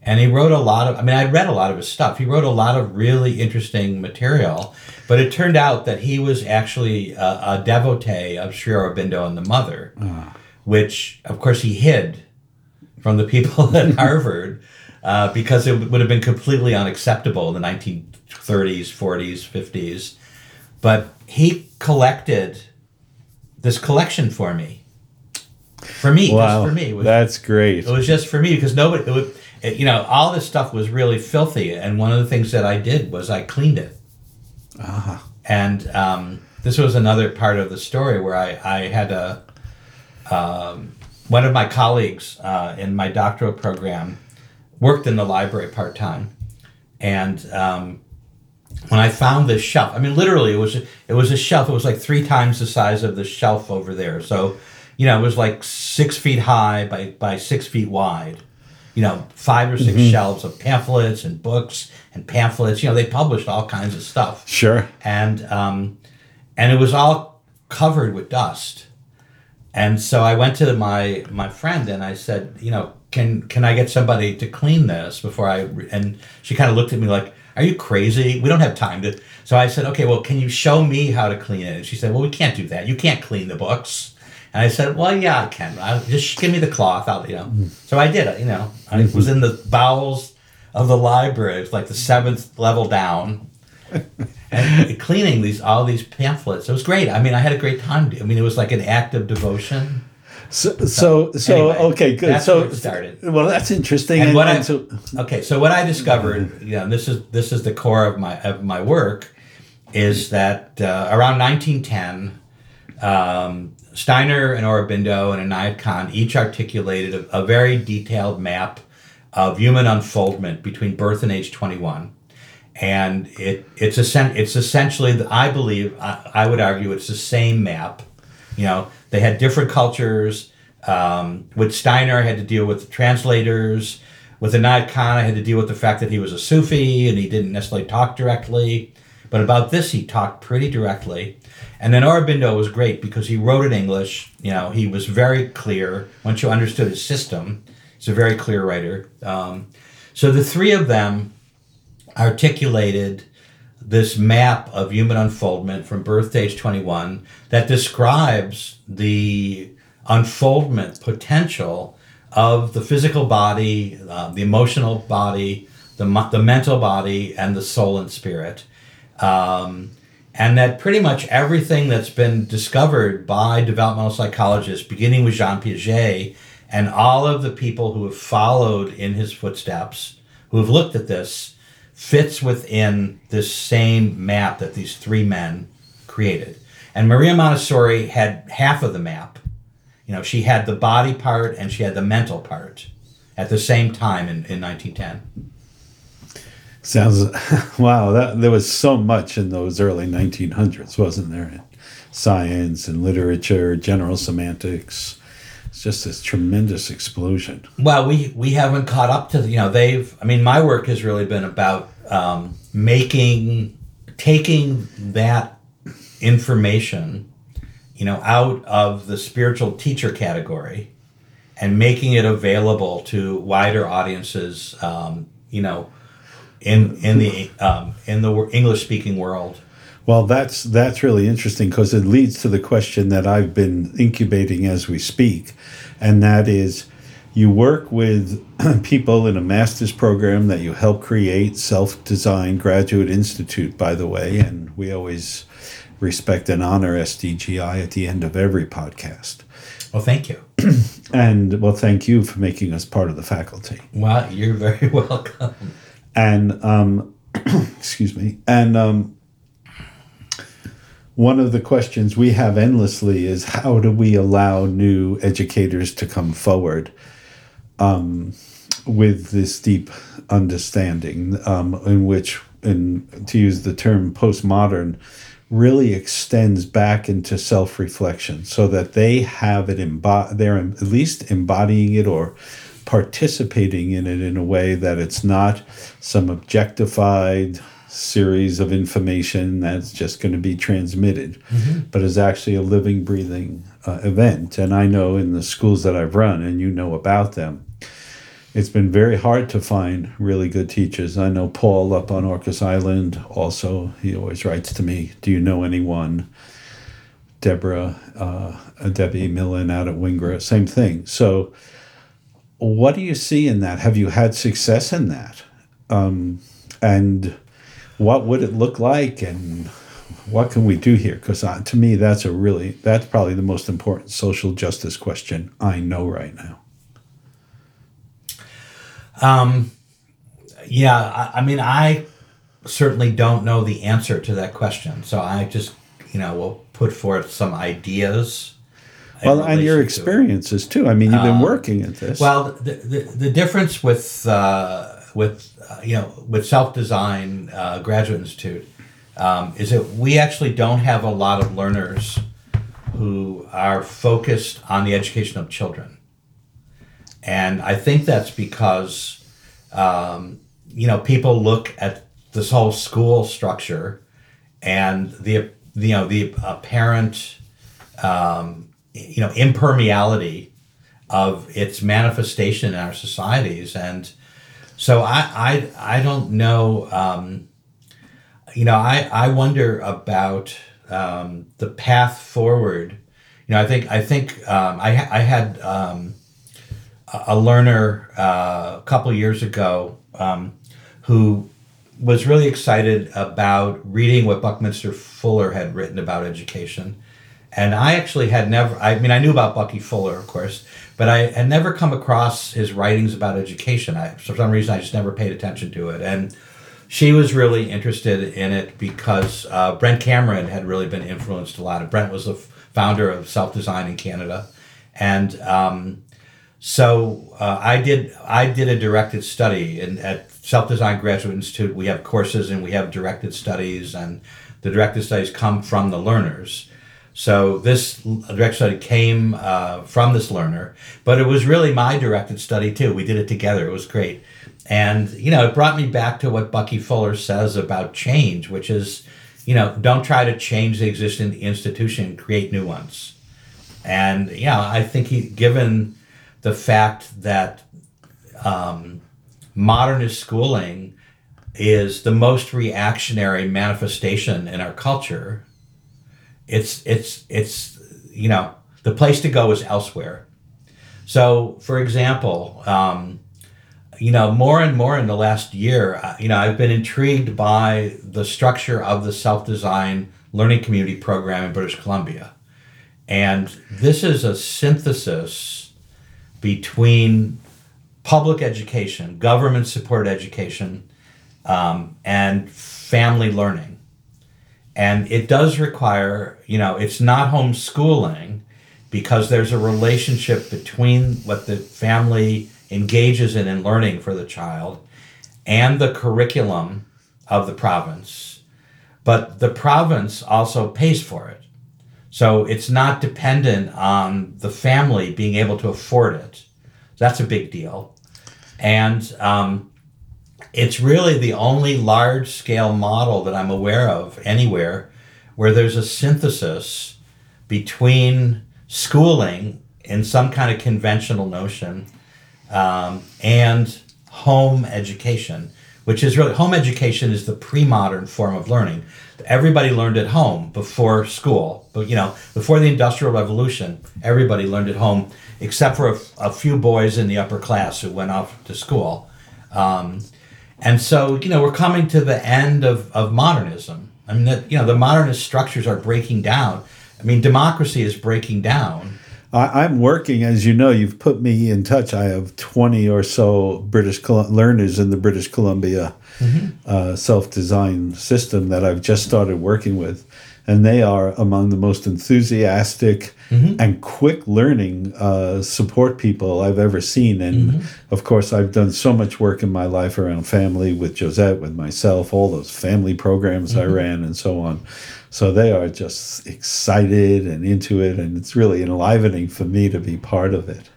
And he wrote a lot of, I mean, I read a lot of his stuff. He wrote a lot of really interesting material, but it turned out that he was actually a, a devotee of Sri Aurobindo and the Mother, uh. which, of course, he hid from the people at Harvard uh, because it would have been completely unacceptable in the 1930s, 40s, 50s. But he collected this collection for me. For me, wow, for me. Was, that's great. It was just for me because nobody, it would, it, you know, all this stuff was really filthy. And one of the things that I did was I cleaned it. Uh-huh. And um, this was another part of the story where I, I had a, um, one of my colleagues uh, in my doctoral program worked in the library part time. And um, when I found this shelf, I mean, literally, it was it was a shelf. It was like three times the size of the shelf over there. So, you know, it was like six feet high by by six feet wide. You know, five or 6 mm-hmm. shelves of pamphlets and books and pamphlets. You know, they published all kinds of stuff. Sure. And um, and it was all covered with dust. And so I went to my my friend and I said, you know, can can I get somebody to clean this before I? And she kind of looked at me like, "Are you crazy? We don't have time to." So I said, "Okay, well, can you show me how to clean it?" And she said, "Well, we can't do that. You can't clean the books." And I said, "Well, yeah, I can. I'll, just give me the cloth. I'll, you know." Mm-hmm. So I did. It. You know, I was in the bowels of the library. It was like the seventh level down. and cleaning these all these pamphlets. It was great. I mean, I had a great time. I mean, it was like an act of devotion. So, so, so anyway, okay, good. That's so, where it started. Well, that's interesting. And, and what and I so, okay, so what I discovered, you know, this is this is the core of my of my work, is that uh, around 1910, um, Steiner and Aurobindo and Inayat Khan each articulated a, a very detailed map of human unfoldment between birth and age 21 and it it's a it's essentially the, I believe I, I, would argue it's the same map. You know, they had different cultures. Um, with Steiner, I had to deal with the translators. With Inayat Khan, I had to deal with the fact that he was a Sufi and he didn't necessarily talk directly. But about this, he talked pretty directly. And then Aurobindo was great because he wrote in English. You know, he was very clear. Once you understood his system, he's a very clear writer. Um, so the three of them articulated this map of human unfoldment from birth to age 21 that describes the unfoldment potential of the physical body, uh, the emotional body, the, the mental body, and the soul and spirit. Um, and that pretty much everything that's been discovered by developmental psychologists, beginning with Jean Piaget, and all of the people who have followed in his footsteps, who have looked at this, fits within this same map that these three men created. And Maria Montessori had half of the map. You know, she had the body part and she had the mental part at the same time in, in 1910. Sounds wow! That there was so much in those early 1900s, wasn't there? Science and literature, general semantics, just this tremendous explosion. Well, we we haven't caught up to you know they've. I mean, my work has really been about um, making taking that information, you know, out of the spiritual teacher category, and making it available to wider audiences. Um, you know, in in the um, in the English speaking world. Well, that's that's really interesting because it leads to the question that I've been incubating as we speak, and that is, you work with people in a master's program that you help create, self-designed graduate institute, by the way, and we always respect and honor SDGI at the end of every podcast. Well, thank you. and well, thank you for making us part of the faculty. Well, you're very welcome. And um, excuse me, and um, one of the questions we have endlessly is how do we allow new educators to come forward um, with this deep understanding um, in which in to use the term postmodern really extends back into self-reflection so that they have it embo- they're at least embodying it or participating in it in a way that it's not some objectified series of information that's just going to be transmitted, mm-hmm. but is actually a living, breathing uh, event. And I know in the schools that I've run, and you know about them, it's been very hard to find really good teachers. I know Paul up on Orcas Island also, he always writes to me, Do you know anyone? Deborah, uh, Debbie Millen out at Wingra, same thing. So, what do you see in that? Have you had success in that? Um, and what would it look like and what can we do here? Because uh, to me that's a really that's probably the most important social justice question i know right now. Um, yeah I, I mean i certainly don't know the answer to that question. So i just you know will put forth some ideas well and your experiences to too. I mean you've been um, working at this. well the, the, the difference with uh, with uh, you know with self design uh, graduate institute um, is that we actually don't have a lot of learners who are focused on the education of children, and I think that's because um, you know people look at this whole school structure and the you know the apparent um, you know impermeability of its manifestation in our societies. And so I I, I don't know um, you know I, I wonder about um, the path forward you know I think I think um, I, I had um, a learner uh, a couple years ago um, who was really excited about reading what Buckminster Fuller had written about education. And I actually had never, I mean, I knew about Bucky Fuller, of course, but I had never come across his writings about education. I, for some reason, I just never paid attention to it. And she was really interested in it because uh, Brent Cameron had really been influenced a lot. Brent was the founder of Self Design in Canada. And um, so uh, I did I did a directed study and at Self Design Graduate Institute we have courses and we have directed studies and the directed studies come from the learners. So this direct study came uh, from this learner, but it was really my directed study too. We did it together. It was great, and you know it brought me back to what Bucky Fuller says about change, which is, you know, don't try to change the existing institution, create new ones. And yeah, I think he given the fact that um, modernist schooling is the most reactionary manifestation in our culture. It's it's it's you know the place to go is elsewhere. So, for example, um, you know, more and more in the last year, uh, you know, I've been intrigued by the structure of the self-design learning community program in British Columbia, and this is a synthesis between public education, government supported education, um, and family learning. And it does require, you know, it's not homeschooling because there's a relationship between what the family engages in in learning for the child and the curriculum of the province. But the province also pays for it. So it's not dependent on the family being able to afford it. That's a big deal. And um, it's really the only large scale model that I'm aware of anywhere where there's a synthesis between schooling in some kind of conventional notion um, and home education, which is really home education is the pre modern form of learning everybody learned at home before school. But you know, before the Industrial Revolution, everybody learned at home, except for a, a few boys in the upper class who went off to school. Um, and so, you know, we're coming to the end of, of modernism. I mean, that you know, the modernist structures are breaking down. I mean, democracy is breaking down. I, am working, as you know, you've put me in touch. I have 20 or so British learners in the British Columbia mm-hmm. uh, self design system that I've just started working with. And they are among the most enthusiastic mm-hmm. and quick learning uh, support people I've ever seen. And mm-hmm. of course, I've done so much work in my life around family with Josette, with myself, all those family programs I mm-hmm. ran, and so on. So they are just excited and into it, and it's really enlivening for me to be part of it.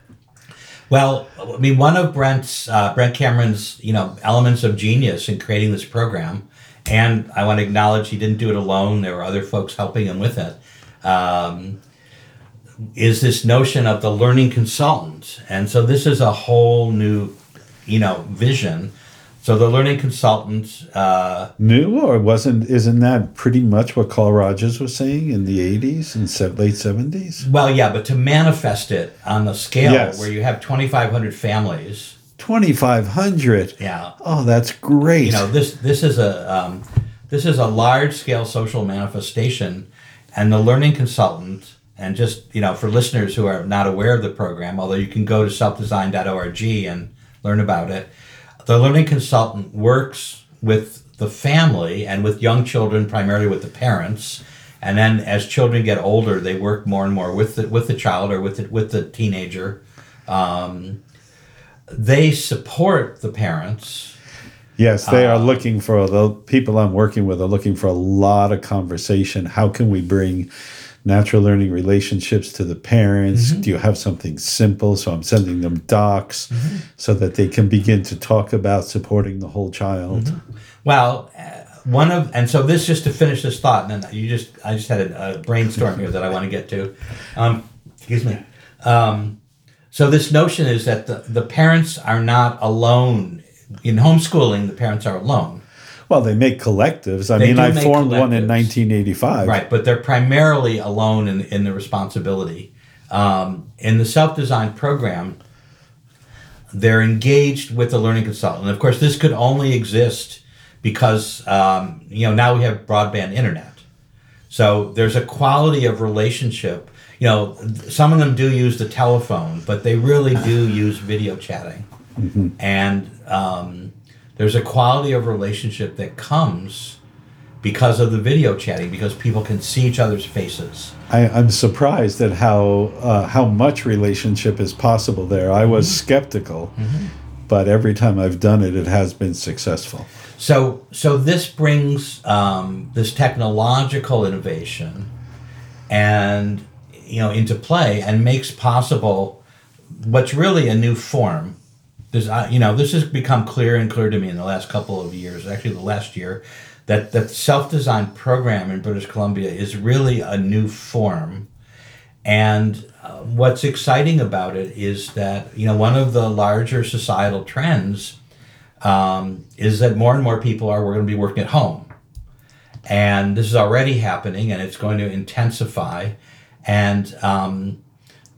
Well, I mean, one of Brent's uh, Brent Cameron's you know elements of genius in creating this program, and I want to acknowledge he didn't do it alone. There were other folks helping him with it. Um, is this notion of the learning consultant, and so this is a whole new, you know, vision so the learning consultant uh, new or wasn't? Isn't that pretty much what Carl Rogers was saying in the eighties and late seventies? Well, yeah, but to manifest it on the scale yes. where you have twenty five hundred families. Twenty five hundred. Yeah. Oh, that's great. You know this this is a um, this is a large scale social manifestation, and the learning consultant. And just you know, for listeners who are not aware of the program, although you can go to selfdesign.org and learn about it the learning consultant works with the family and with young children, primarily with the parents. And then as children get older, they work more and more with the, with the child or with the, with the teenager. Um, they support the parents. Yes, they are uh, looking for the people I'm working with are looking for a lot of conversation. How can we bring natural learning relationships to the parents? Mm-hmm. Do you have something simple? So I'm sending them docs mm-hmm. so that they can begin to talk about supporting the whole child. Mm-hmm. Well, uh, one of and so this just to finish this thought, and then you just I just had a, a brainstorm here that I want to get to. Um, excuse me. Um, so this notion is that the, the parents are not alone in homeschooling. The parents are alone, Well, they make collectives. I They mean, I formed one in 1985. right? But they're primarily alone in, in the responsibility. Um, in the self-designed program, they're engaged with the learning consultant. And of course, this could only exist because um, you know now we have broadband internet. So there's a quality of relationship. You know, some of them do use the telephone, but they really do use video chatting. And um, there's a quality of relationship that comes because of the video chatting, because people can see each other's faces. I, I'm surprised at how uh, how much relationship is possible there. I was Mm-hmm. skeptical, but every time I've done it, it has been successful. So, so this brings um, this technological innovation, and you know, into play, and makes possible what's really a new form. this you know, this has become clear and clear to me in the last couple of years. Actually, the last year, that that self-designed program in British Columbia is really a new form, and uh, what's exciting about it is that you know one of the larger societal trends um, is that more and more people are we're going to be working at home. And this is already happening and it's going to intensify. And um,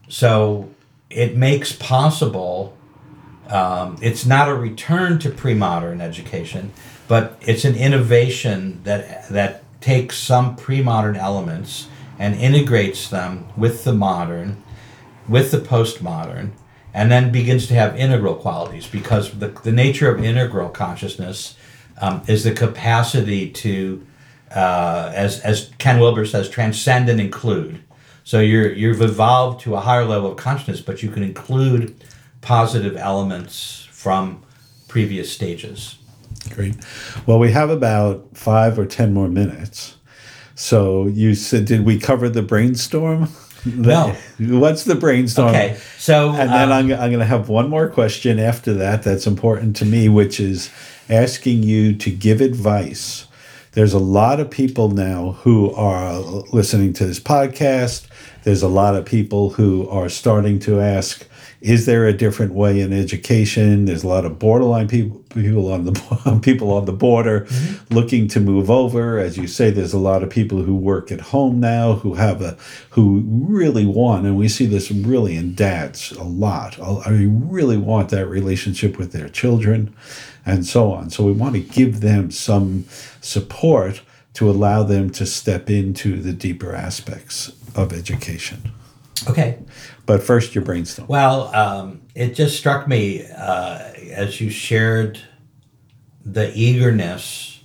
so it makes possible, um, it's not a return to pre modern education, but it's an innovation that, that takes some pre modern elements and integrates them with the modern, with the postmodern, and then begins to have integral qualities because the, the nature of integral consciousness um, is the capacity to, uh, as, as Ken Wilber says, transcend and include. So you're, you've evolved to a higher level of consciousness, but you can include positive elements from previous stages. Great. Well, we have about five or ten more minutes. So you said, did we cover the brainstorm? No. What's the brainstorm? Okay, so And then um, I'm, I'm going to have one more question after that that's important to me, which is asking you to give advice. There's a lot of people now who are listening to this podcast. There's a lot of people who are starting to ask, is there a different way in education? There's a lot of borderline people people on the people on the border mm-hmm. looking to move over. As you say, there's a lot of people who work at home now who have a who really want, and we see this really in dads a lot. I mean, really want that relationship with their children, and so on. So we want to give them some support to allow them to step into the deeper aspects of education. okay. But first, your brainstorm. Well, um, it just struck me uh, as you shared the eagerness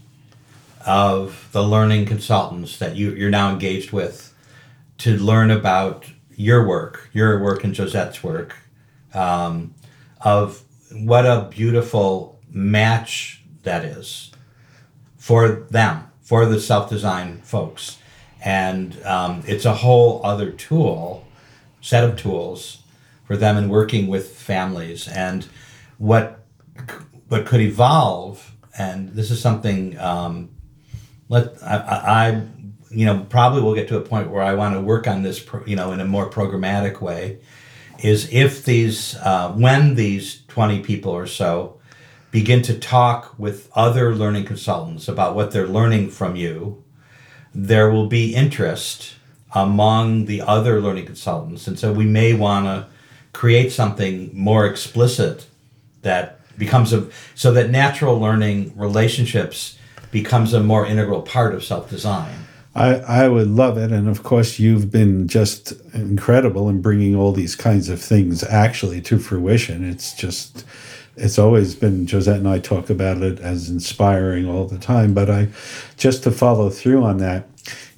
of the learning consultants that you, you're now engaged with to learn about your work, your work and Josette's work, um, of what a beautiful match that is for them, for the self design folks. And um, it's a whole other tool, set of tools for them in working with families. And what, what could evolve, and this is something um, let I, I, you know probably will get to a point where I want to work on this pro- you know in a more programmatic way is if these uh, when these 20 people or so begin to talk with other learning consultants about what they're learning from you there will be interest among the other learning consultants and so we may want to create something more explicit that becomes a so that natural learning relationships becomes a more integral part of self-design I, I would love it. And of course, you've been just incredible in bringing all these kinds of things actually to fruition. It's just, it's always been, Josette and I talk about it as inspiring all the time. But I, just to follow through on that,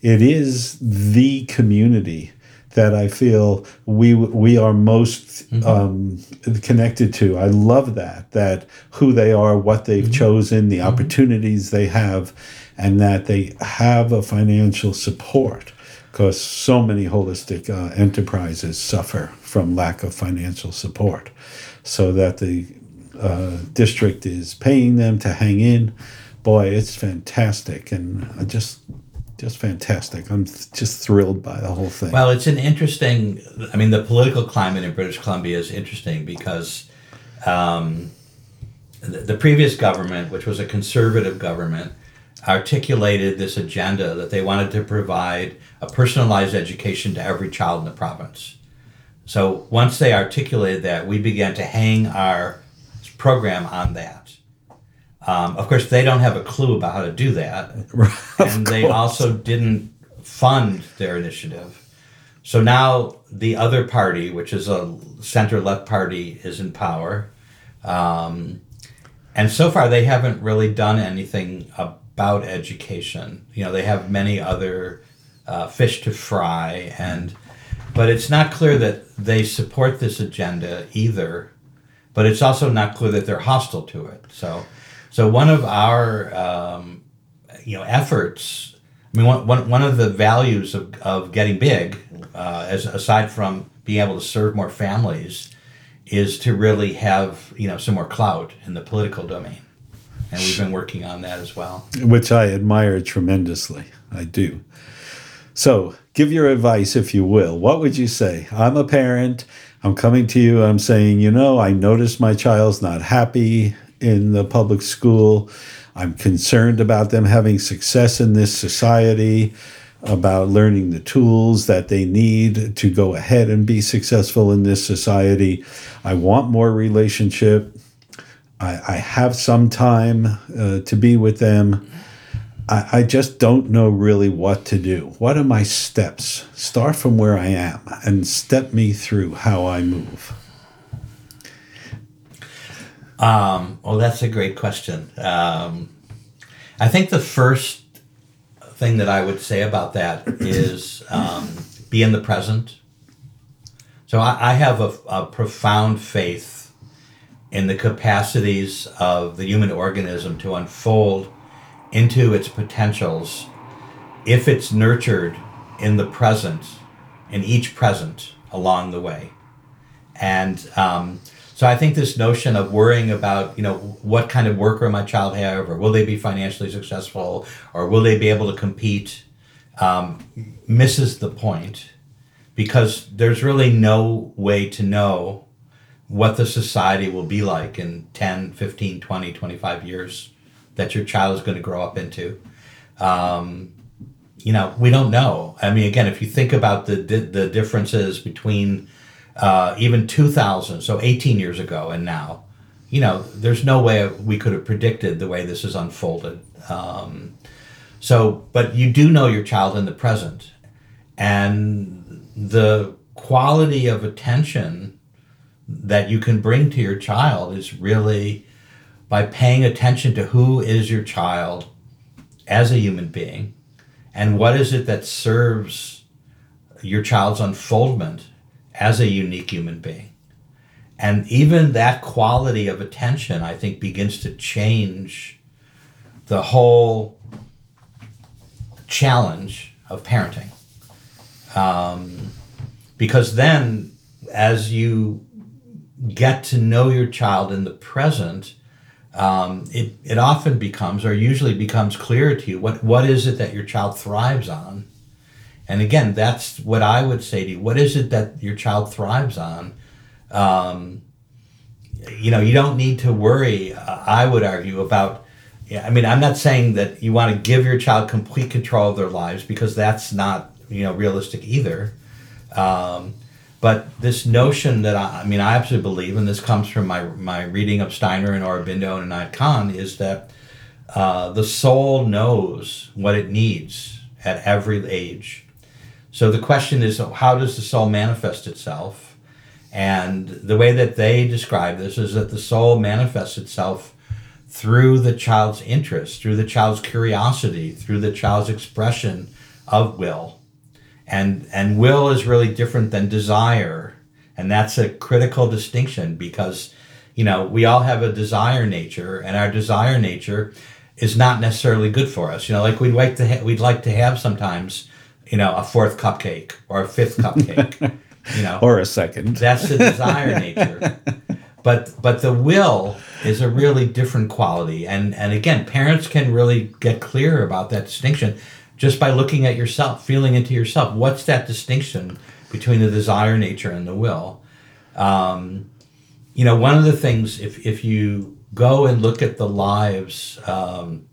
it is the community that I feel we we are most um, connected to. I love that that who they are, what they've chosen, the opportunities they have, and that they have a financial support. Because so many holistic uh, enterprises suffer from lack of financial support, so that the uh, district is paying them to hang in. Boy, it's fantastic, and just just fantastic. I'm just thrilled by the whole thing. Well, it's an interesting. I mean, the political climate in British Columbia is interesting because um, the, the previous government, which was a conservative government, articulated this agenda that they wanted to provide a personalized education to every child in the province. So once they articulated that, we began to hang our program on that. Um, of course, they don't have a clue about how to do that, and they also didn't fund their initiative. So now the other party, which is a center left party, is in power. Um, and so far, they haven't really done anything about education. You know, they have many other uh, fish to fry, and but it's not clear that they support this agenda either. But it's also not clear that they're hostile to it. So, so one of our um, you know efforts. I mean, one, one, one of the values of, of getting big, uh, as aside from being able to serve more families, is to really have you know some more clout in the political domain, and we've been working on that as well. Which I admire tremendously. I do. So, give your advice, if you will. What would you say? I'm a parent. I'm coming to you. I'm saying, you know, I notice my child's not happy in the public school. I'm concerned about them having success in this society, about learning the tools that they need to go ahead and be successful in this society. I want more relationship. I, I have some time uh, to be with them. I, I just don't know really what to do. What are my steps? Start from where I am and step me through how I move. Um, well, that's a great question. Um, I think the first thing that I would say about that is um, be in the present. So I, I have a, a, profound faith in the capacities of the human organism to unfold into its potentials if it's nurtured in the present, in each present along the way. And um, so I think this notion of worrying about, you know, what kind of work will my child have, or will they be financially successful, or will they be able to compete, um, misses the point because there's really no way to know what the society will be like in 10, 15, 20, 25 years that your child is going to grow up into. Um, you know, we don't know. I mean, again, if you think about the the differences between uh, even 2000, so 18 years ago, and now, you know, there's no way we could have predicted the way this has unfolded. Um, so, but you do know your child in the present, and the quality of attention that you can bring to your child is really by paying attention to who is your child as a human being and what is it that serves your child's unfoldment as a unique human being. And even that quality of attention, I think, begins to change the whole challenge of parenting. Um, because then, as you get to know your child in the present, um, it, it often becomes, or usually becomes clear to you, what, what is it that your child thrives on? And again, that's what I would say to you. What is it that your child thrives on? Um, you know, you don't need to worry, uh, I would argue, about. I mean, I'm not saying that you want to give your child complete control of their lives because that's not, you know, realistic either. Um, but this notion that I, I, mean, I absolutely believe, and this comes from my, my reading of Steiner and Aurobindo and Inayat Khan, is that uh, the soul knows what it needs at every age. So the question is, how does the soul manifest itself? And the way that they describe this is that the soul manifests itself through the child's interest, through the child's curiosity, through the child's expression of will and and will is really different than desire. And that's a critical distinction because you know we all have a desire nature and our desire nature is not necessarily good for us. You know like we'd like to ha- we'd like to have sometimes you know a fourth cupcake or a fifth cupcake you know. Or a second. That's the desire nature. But but the will is a really different quality. And and again parents can really get clear about that distinction just by looking at yourself, feeling into yourself. What's that distinction between the desire nature and the will? Um, you know, one of the things, if, if you go and look at the lives, um,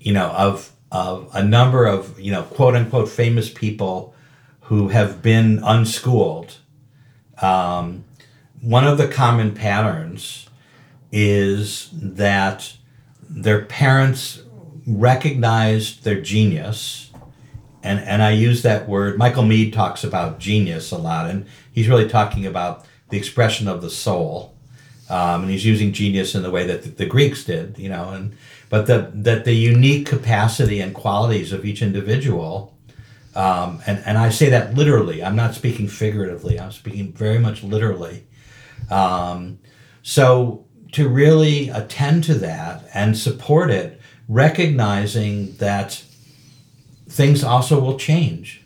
you know, of, of a number of, you know, quote unquote famous people who have been unschooled, um, one of the common patterns is that their parents recognized their genius. And, and I use that word. Michael Meade talks about genius a lot, and he's really talking about the expression of the soul. Um, and he's using genius in the way that the, the Greeks did, you know, and but the, that the unique capacity and qualities of each individual, um, and, and I say that literally, I'm not speaking figuratively, I'm speaking very much literally. Um, so to really attend to that and support it, recognizing that things also will change.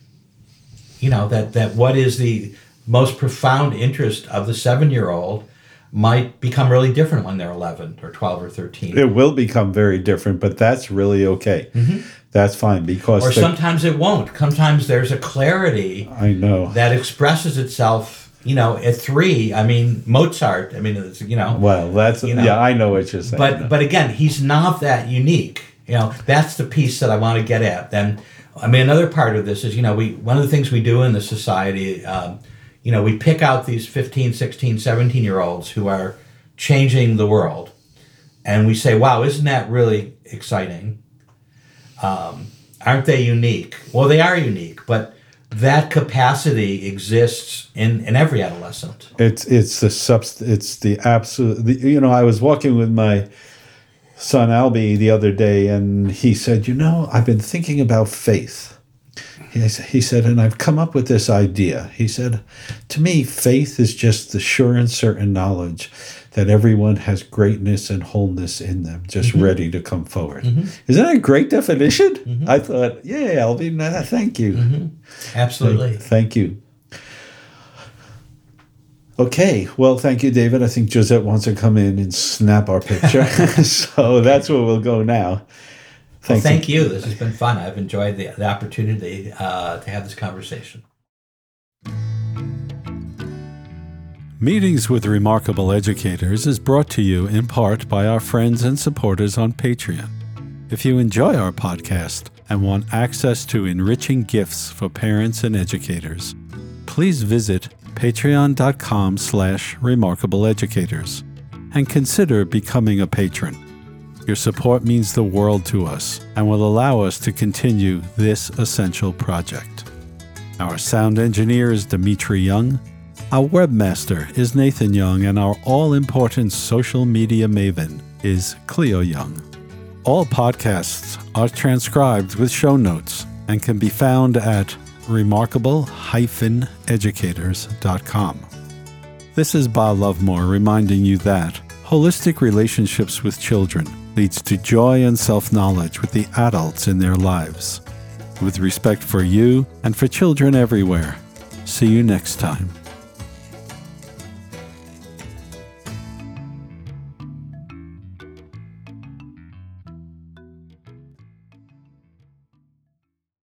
You know, that, that what is the most profound interest of the seven year old might become really different when they're 11 or 12 or 13. It will become very different, but that's really okay. Mm-hmm. That's fine because or the- sometimes it won't. Sometimes there's a clarity I know. that expresses itself, you know, at three. I mean, Mozart, I mean, it's, you know, Well, that's You know. yeah. I know what you're saying. but but again, he's not that unique. You know, that's the piece that I want to get at. Then, I mean, another part of this is, you know, we one of the things we do in the society, um, you know, we pick out these 15, 16, 17 year olds who are changing the world, and we say, wow, isn't that really exciting? Um, aren't they unique? Well, they are unique, but that capacity exists in, in every adolescent. It's it's the subst it's the absolute the, you know I was walking with my son Albie the other day and he said you know I've been thinking about faith he, he said and I've come up with this idea he said to me faith is just the sure and certain knowledge that everyone has greatness and wholeness in them just mm-hmm. ready to come forward mm-hmm. isn't that a great definition mm-hmm. I thought yeah Albie nah, thank you Absolutely. Thank you. Okay, well, thank you, David. I think Josette wants to come in and snap our picture. so that's where we'll go now. Thank, Thank you. This has been fun. I've enjoyed the, the opportunity uh, to have this conversation. Meetings with Remarkable Educators is brought to you in part by our friends and supporters on Patreon. If you enjoy our podcast and want access to enriching gifts for parents and educators, please visit patreon.com slash remarkableeducators and consider becoming a patron. Your support means the world to us and will allow us to continue this essential project. Our sound engineer is Dimitri Young. Our webmaster is Nathan Young, and our all important social media maven is Cleo Young. All podcasts are transcribed with show notes and can be found at remarkable-educators.com. This is Bob Lovemore reminding you that holistic relationships with children leads to joy and self-knowledge with the adults in their lives. With respect for you and for children everywhere. See you next time.